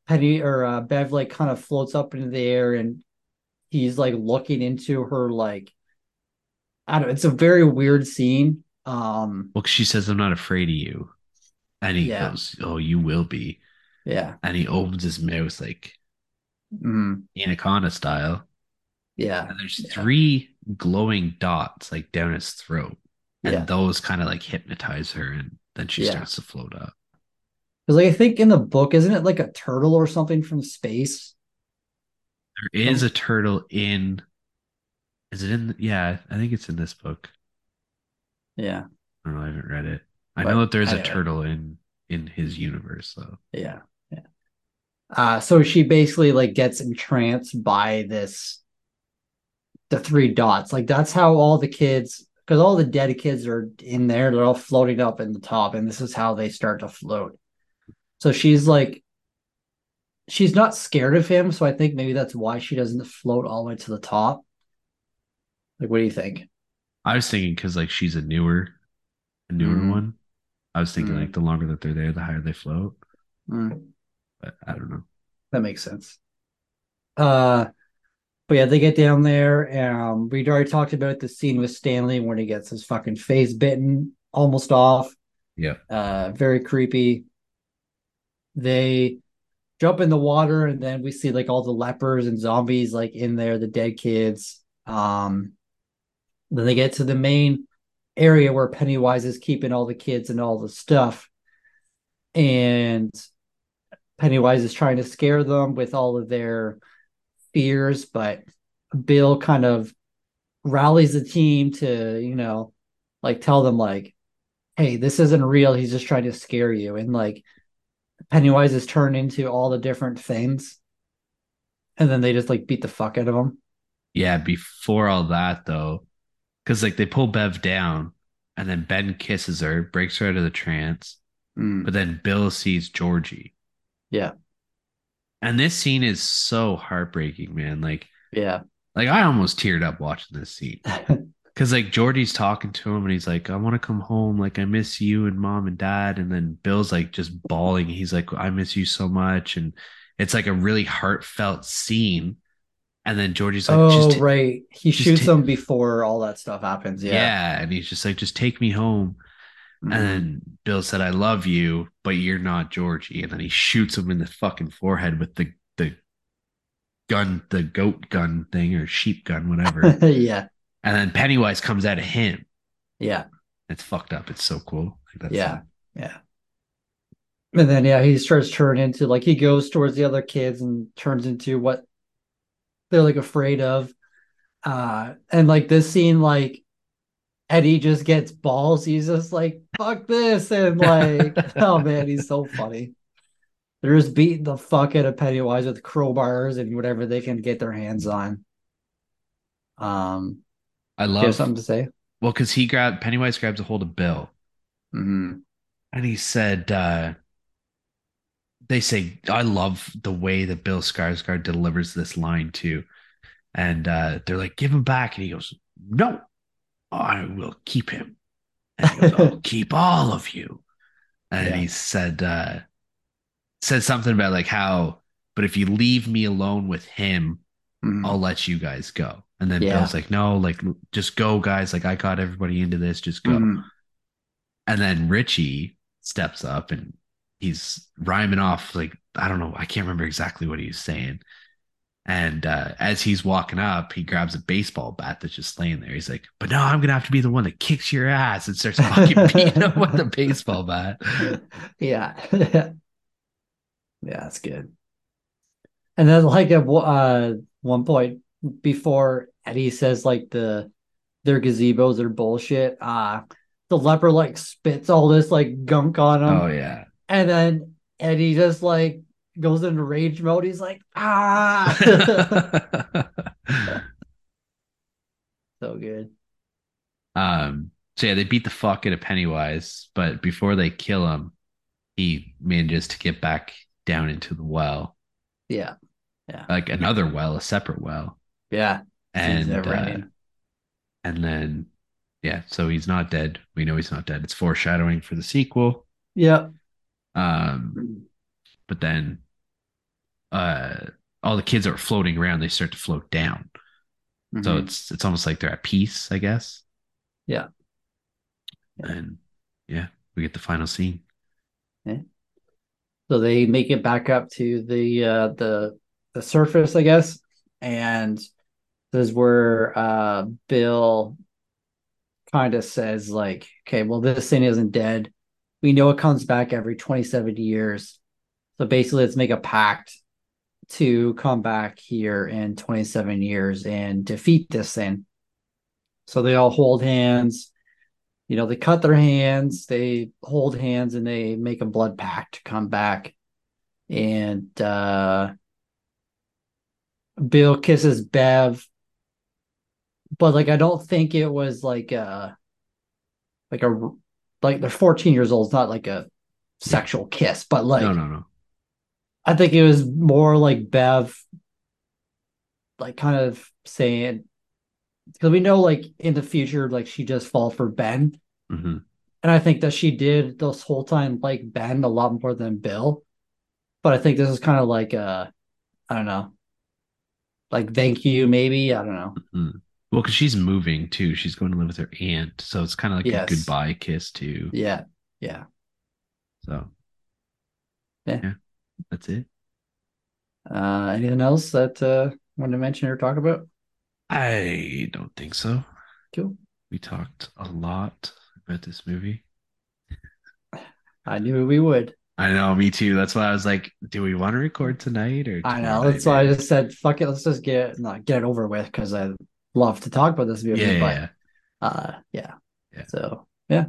Penny or uh, Bev like kind of floats up into the air and he's like looking into her like I don't. Know, it's a very weird scene. Um. Well, she says, "I'm not afraid of you," and he yeah. goes, "Oh, you will be." Yeah. And he opens his mouth like mm. anaconda style. Yeah. And there's yeah. three glowing dots like down his throat. And yeah. those kind of like hypnotize her and then she yeah. starts to float up. Because like I think in the book, isn't it like a turtle or something from space? There is a turtle in is it in yeah, I think it's in this book. Yeah. I don't know, I haven't read it. I but know that there's a turtle in in his universe though. Yeah. Yeah. Uh so she basically like gets entranced by this the three dots. Like that's how all the kids because all the dead kids are in there, they're all floating up in the top, and this is how they start to float. So she's like she's not scared of him, so I think maybe that's why she doesn't float all the way to the top. Like, what do you think? I was thinking because like she's a newer, a newer mm. one. I was thinking mm. like the longer that they're there, the higher they float. Mm. But I don't know. That makes sense. Uh but yeah, they get down there. Um, we'd already talked about the scene with Stanley when he gets his fucking face bitten almost off. Yeah. Uh, very creepy. They jump in the water, and then we see like all the lepers and zombies like in there, the dead kids. Um, then they get to the main area where Pennywise is keeping all the kids and all the stuff. And Pennywise is trying to scare them with all of their fears, but Bill kind of rallies the team to, you know, like tell them like, hey, this isn't real. He's just trying to scare you. And like Pennywise is turned into all the different things. And then they just like beat the fuck out of him. Yeah, before all that though, because like they pull Bev down and then Ben kisses her, breaks her out of the trance. Mm. But then Bill sees Georgie. Yeah. And this scene is so heartbreaking, man. Like, yeah, like I almost teared up watching this scene. Cause like Georgie's talking to him and he's like, I want to come home. Like, I miss you and mom and dad. And then Bill's like just bawling. He's like, I miss you so much. And it's like a really heartfelt scene. And then Georgie's like, Oh, right. He shoots him before all that stuff happens. Yeah. Yeah. And he's just like, just take me home. Mm-hmm. And then Bill said, I love you, but you're not Georgie. And then he shoots him in the fucking forehead with the the gun, the goat gun thing or sheep gun, whatever. yeah. And then Pennywise comes out of him. Yeah. It's fucked up. It's so cool. Like yeah. Fun. Yeah. And then yeah, he starts turning into like he goes towards the other kids and turns into what they're like afraid of. Uh and like this scene, like Eddie just gets balls. He's just like, fuck this. And like, oh man, he's so funny. They're just beating the fuck out of Pennywise with crowbars and whatever they can get their hands on. Um, I love something to say. Well, because he grabbed Pennywise grabs a hold of Bill, mm-hmm. and he said, uh, "They say I love the way that Bill Skarsgård delivers this line too." And uh, they're like, "Give him back," and he goes, "No, I will keep him. And he goes, I'll keep all of you. And yeah. he said, uh, said something about like how, but if you leave me alone with him, mm-hmm. I'll let you guys go. And then yeah. Bill's like, no, like just go, guys. Like I got everybody into this. Just go. Mm-hmm. And then Richie steps up and he's rhyming off like I don't know. I can't remember exactly what he's saying. And uh, as he's walking up, he grabs a baseball bat that's just laying there. He's like, "But no, I'm gonna have to be the one that kicks your ass and starts fucking beating him with the baseball bat." Yeah, yeah, that's good. And then, like at uh, one point before Eddie says like the their gazebos are bullshit, uh, the leper like spits all this like gunk on him. Oh yeah, and then Eddie just like goes into rage mode. He's like, ah. so good. Um. So yeah, they beat the fuck out of Pennywise, but before they kill him, he manages to get back down into the well. Yeah. Yeah. Like another well, a separate well. Yeah. And uh, and then yeah, so he's not dead. We know he's not dead. It's foreshadowing for the sequel. Yeah. Um but then uh, all the kids that are floating around they start to float down. Mm-hmm. So it's it's almost like they're at peace, I guess. Yeah. And yeah, we get the final scene. Yeah. So they make it back up to the uh the the surface, I guess. And this is where uh Bill kind of says, like, okay, well, this thing isn't dead. We know it comes back every 27 years. So basically, let's make a pact to come back here in 27 years and defeat this thing. So they all hold hands. You know, they cut their hands, they hold hands, and they make a blood pact to come back. And uh, Bill kisses Bev, but like I don't think it was like a like a like they're 14 years old. It's not like a sexual kiss, but like no, no, no. I think it was more like Bev, like kind of saying, because we know like in the future, like she just fall for Ben. Mm-hmm. And I think that she did this whole time like Ben a lot more than Bill. But I think this is kind of like a, I don't know, like thank you, maybe. I don't know. Mm-hmm. Well, because she's moving too. She's going to live with her aunt. So it's kind of like yes. a goodbye kiss too. Yeah. Yeah. So, yeah. yeah. That's it. Uh, anything else that uh, want to mention or talk about? I don't think so. Cool. We talked a lot about this movie. I knew we would. I know, me too. That's why I was like, do we want to record tonight or I know. That's why I just said, fuck it, let's just get not get it over with because I love to talk about this movie. Yeah, but yeah. uh yeah. yeah. So yeah.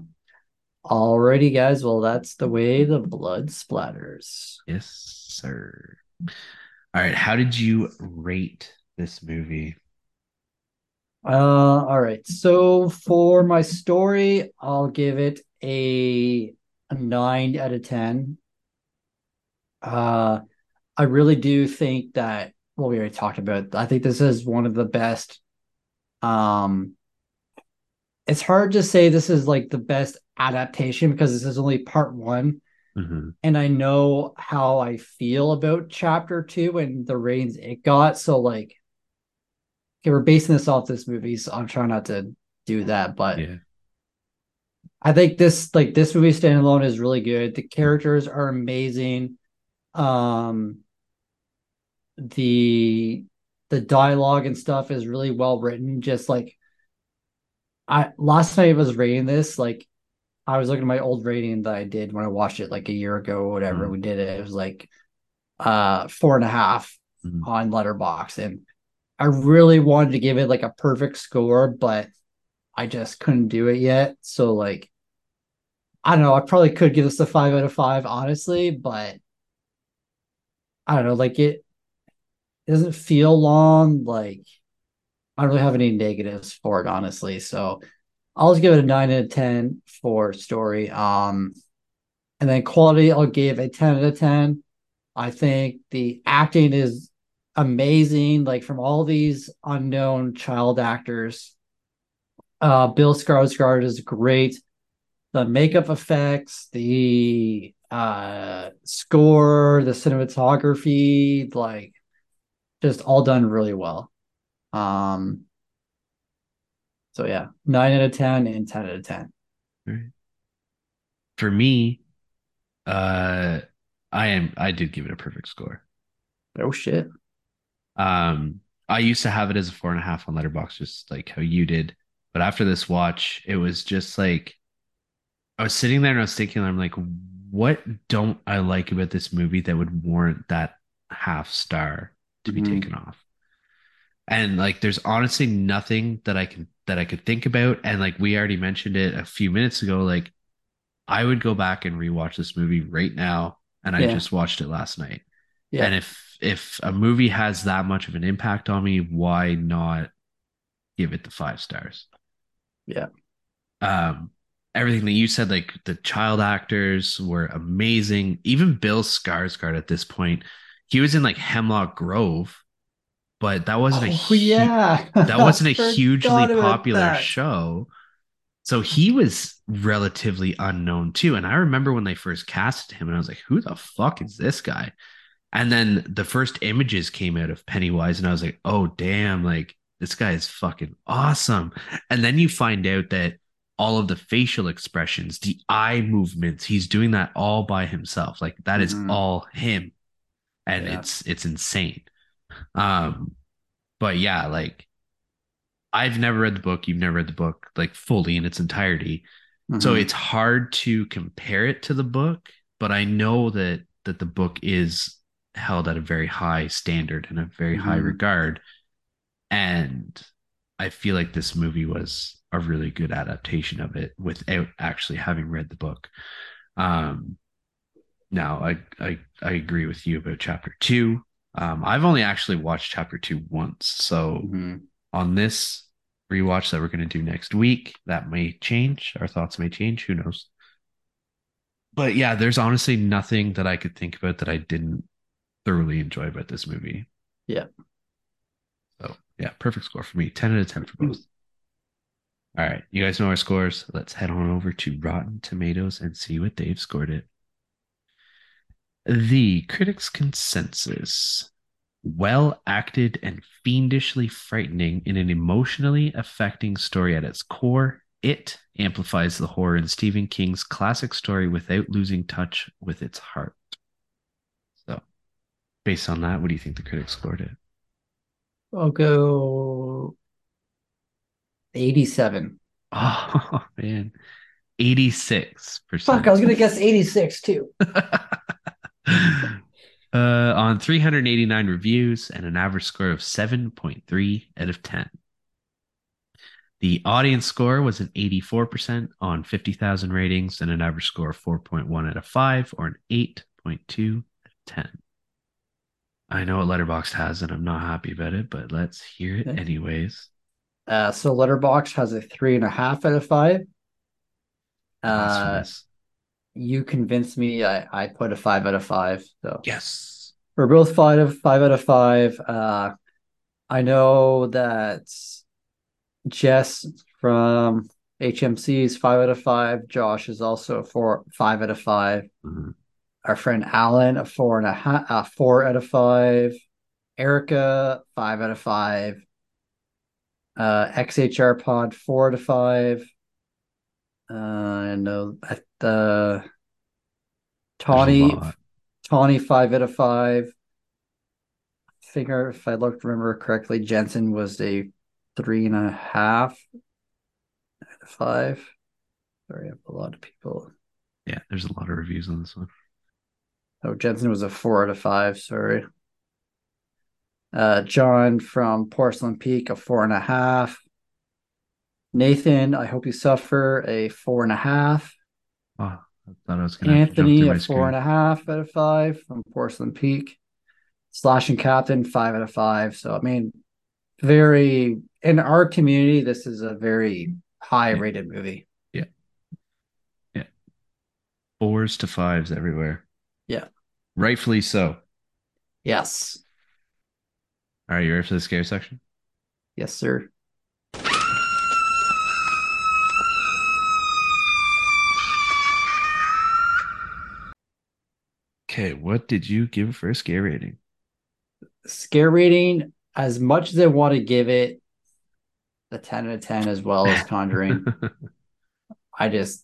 Alrighty, guys. Well, that's the way the blood splatters. Yes, sir. All right. How did you rate this movie? Uh, all right. So for my story, I'll give it a, a nine out of ten. Uh, I really do think that. Well, we already talked about. I think this is one of the best. Um, it's hard to say this is like the best adaptation because this is only part one. Mm-hmm. And I know how I feel about chapter two and the reigns it got. So like okay, we're basing this off this movie, so I'm trying not to do that, but yeah. I think this like this movie standalone is really good. The characters are amazing. Um the the dialogue and stuff is really well written. Just like I last night I was reading this, like I was looking at my old rating that I did when I watched it like a year ago or whatever. Mm-hmm. We did it. It was like uh four and a half mm-hmm. on Letterboxd. And I really wanted to give it like a perfect score, but I just couldn't do it yet. So like I don't know, I probably could give this a five out of five, honestly, but I don't know, like it, it doesn't feel long, like I don't really have any negatives for it, honestly. So I'll just give it a nine out of ten for story. Um, and then quality, I'll give a ten out of ten. I think the acting is amazing. Like from all these unknown child actors, uh, Bill Skarsgård is great. The makeup effects, the uh, score, the cinematography, like just all done really well. Um, so yeah, nine out of ten and ten out of ten. For me, uh, I am I did give it a perfect score. Oh shit. Um, I used to have it as a four and a half on Letterboxd, just like how you did. But after this watch, it was just like I was sitting there and I was thinking, I'm like, what don't I like about this movie that would warrant that half star to be mm-hmm. taken off? And like, there's honestly nothing that I can that I could think about. And like we already mentioned it a few minutes ago, like I would go back and rewatch this movie right now. And I just watched it last night. Yeah. And if if a movie has that much of an impact on me, why not give it the five stars? Yeah. Um, everything that you said, like the child actors were amazing. Even Bill Skarsgård at this point, he was in like Hemlock Grove, but that wasn't oh, a yeah that wasn't a hugely popular show. So he was relatively unknown too. And I remember when they first casted him, and I was like, "Who the fuck is this guy?" And then the first images came out of Pennywise, and I was like, "Oh damn! Like this guy is fucking awesome." And then you find out that all of the facial expressions, the eye movements. He's doing that all by himself. Like that is Mhm. all him. And Yeah. it's it's insane. Um but yeah, like I've never read the book, you've never read the book like fully in its entirety. So Mhm. it's hard to compare it to the book, but I know that that the book is held at a very high standard and a very high Mhm. regard. And I feel like this movie was a really good adaptation of it without actually having read the book. Um now I I I agree with you about chapter 2. Um I've only actually watched chapter 2 once. So Mhm. on this rewatch that we're going to do next week. That may change. Our thoughts may change. Who knows? But yeah, there's honestly nothing that I could think about that I didn't thoroughly enjoy about this movie. Yeah. So yeah, perfect score for me. 10 out of 10 for both. All right. You guys know our scores. Let's head on over to Rotten Tomatoes and see what Dave scored it. The critics' consensus well acted and fiendishly frightening in an emotionally affecting story at its core. It amplifies the horror in Stephen King's classic story without losing touch with its heart. So, based on that, what do you think the critics scored it? I'll go 87. Oh, man. 86%. Fuck, I was gonna guess 86 too. uh, on 389 reviews and an average score of 7.3 out of 10. The audience score was an 84% on 50,000 ratings and an average score of 4.1 out of 5 or an 8.2 out of 10. I know what Letterboxd has and I'm not happy about it, but let's hear it Yeah. anyways. Uh, so Letterboxd has a three and a half out of five. Uh, Blasphemous. You convinced me. I, I put a five out of five. So yes. we're both five of five out of five. Uh, I know that Jess from HMC is five out of five. Josh is also a four, five out of five. Mhm. Our friend Alan, a four and a half, uh, four out of five. Erica, five out of five. Uh, XHR Pod, four out of five. Uh, I know at the Tawny. Tawny, five out of five. I think if I looked remember correctly, Jensen was a three and a half out of five. Sorry, I have a lot of people. Yeah, there's a lot of reviews on this one. Oh, Jensen was a four out of five. Sorry. Uh, John from Porcelain Peak, a four and a half. Nathan, I hope you suffer, a four and a half. Oh, I thought I was going to Anthony, through my a and a half out of five from Porcelain Peak. Slashing Captain, five out of five. So, I mean, very, in our community, this is a very high rated movie. Yeah. Yeah. Fours to fives everywhere. Yeah. Rightfully so. Yes. Right, you ready for the scare section? Yes, sir. Okay, what did you give for a scare rating? Scare rating, as much as I want to give it a 10 out of 10 as well as Conjuring, I just,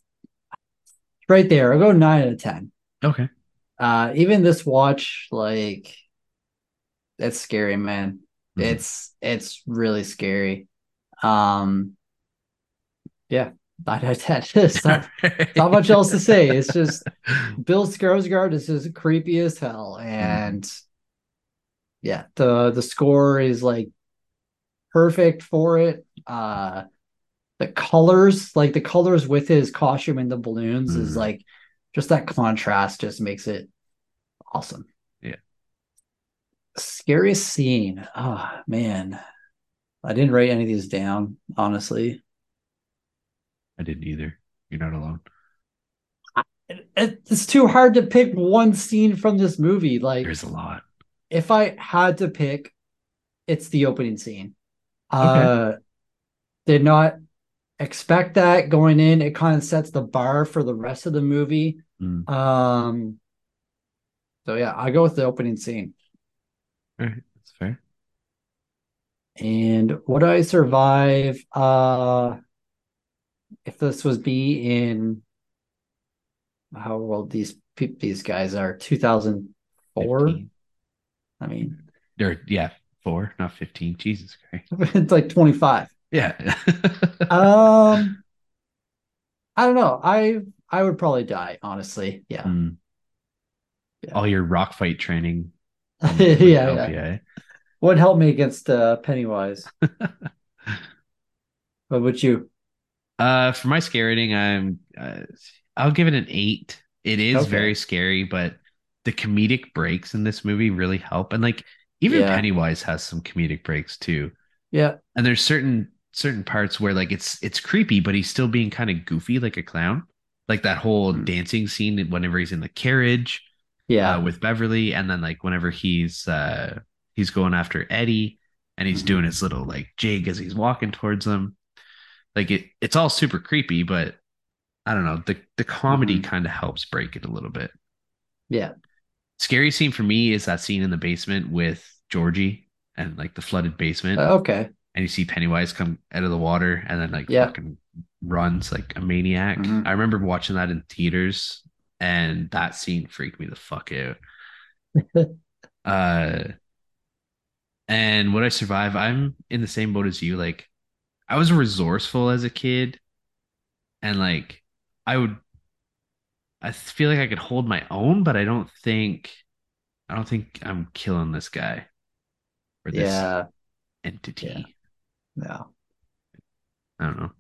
right there, I'll go 9 out of 10. okay. Uh, even this watch, like, it's scary, man. Mhm. It's it's really scary. Um, yeah, out of ten. There's not, not much else to say. It's just Bill Skarsgård is just creepy as hell, and yeah, the the score is like perfect for it. Uh, the colors, like the colors with his costume and the balloons, is Mhm. like just that contrast just makes it awesome. Yeah. Scariest scene. Oh man. I didn't write any of these down, honestly. I didn't either. You're not alone. It- it's too hard to pick one scene from this movie. Like There's a lot. if I had to pick, it's the opening scene. Uh did not expect that going in. It kind of sets the bar for the rest of the movie. Mm. Um so yeah, I go with the opening scene. All right, that's fair. And would I survive? Uh if this was be in how old these these guys are 2004 15. i mean. They're yeah four not 15 jesus christ. It's like 25 yeah. Um i don't know. I i would probably die honestly. Yeah, mm. yeah. all your rock fight training yeah, yeah. Would help me against uh pennywise? What would you uh for my scare rating i'm uh, I'll give it an eight. It is okay. very scary, but the comedic breaks in this movie really help. And like even yeah. Pennywise has some comedic breaks too. Yeah. And there's certain certain parts where like it's it's creepy, but he's still being kind of goofy like a clown. Like that whole mm. dancing scene whenever he's in the carriage. Yeah. Uh, with Beverly. And then like whenever he's uh he's going after Eddie and he's mm-hmm. doing his little like jig as he's walking towards them. Like it it's all super creepy, but I don't know, the the comedy mm-hmm. kind of helps break it a little bit. Yeah. Scary scene for me is that scene in the basement with Georgie and like the flooded basement. Uh, okay. And you see Pennywise come out of the water and then like yeah. fucking runs like a maniac. Mm-hmm. I remember watching that in theaters and that scene freaked me the fuck out. uh and would I survive? I'm in the same boat as you. Like I was resourceful as a kid and like I would I feel like I could hold my own, but I don't think I don't think I'm killing this guy or this yeah. entity. Yeah. No. I don't know.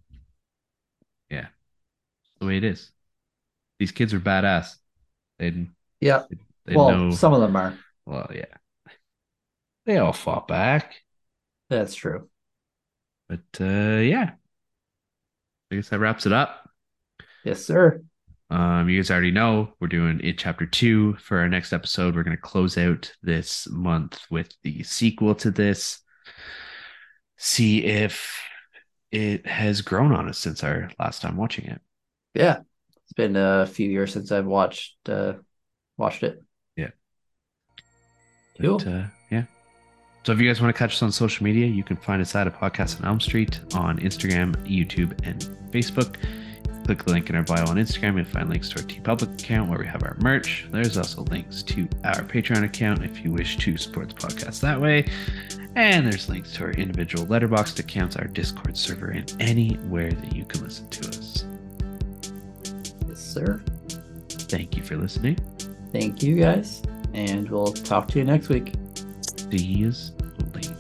Yeah. the way it is. These kids are badass. They Yeah. They, they well, know, some of them are. Well, yeah. They all fought back. That's true. But uh yeah. I guess that wraps it up. Yes, sir. Um, you guys already know we're doing it chapter two for our next episode. We're going to close out this month with the sequel to this. See if it has grown on us since our last time watching it. Yeah, it's been a few years since I've watched uh, watched it. Yeah. Cool. But, uh, yeah. So if you guys want to catch us on social media, you can find us at a podcast on Elm Street on Instagram, YouTube, and Facebook click the link in our bio on Instagram. You'll find links to our TeePublic account where we have our merch. There's also links to our Patreon account if you wish to support the podcast that way. And there's links to our individual Letterboxd accounts, our Discord server, and anywhere that you can listen to us. Yes, sir. Thank you for listening. Thank you, guys. And we'll talk to you next week. dias. Tudo bem.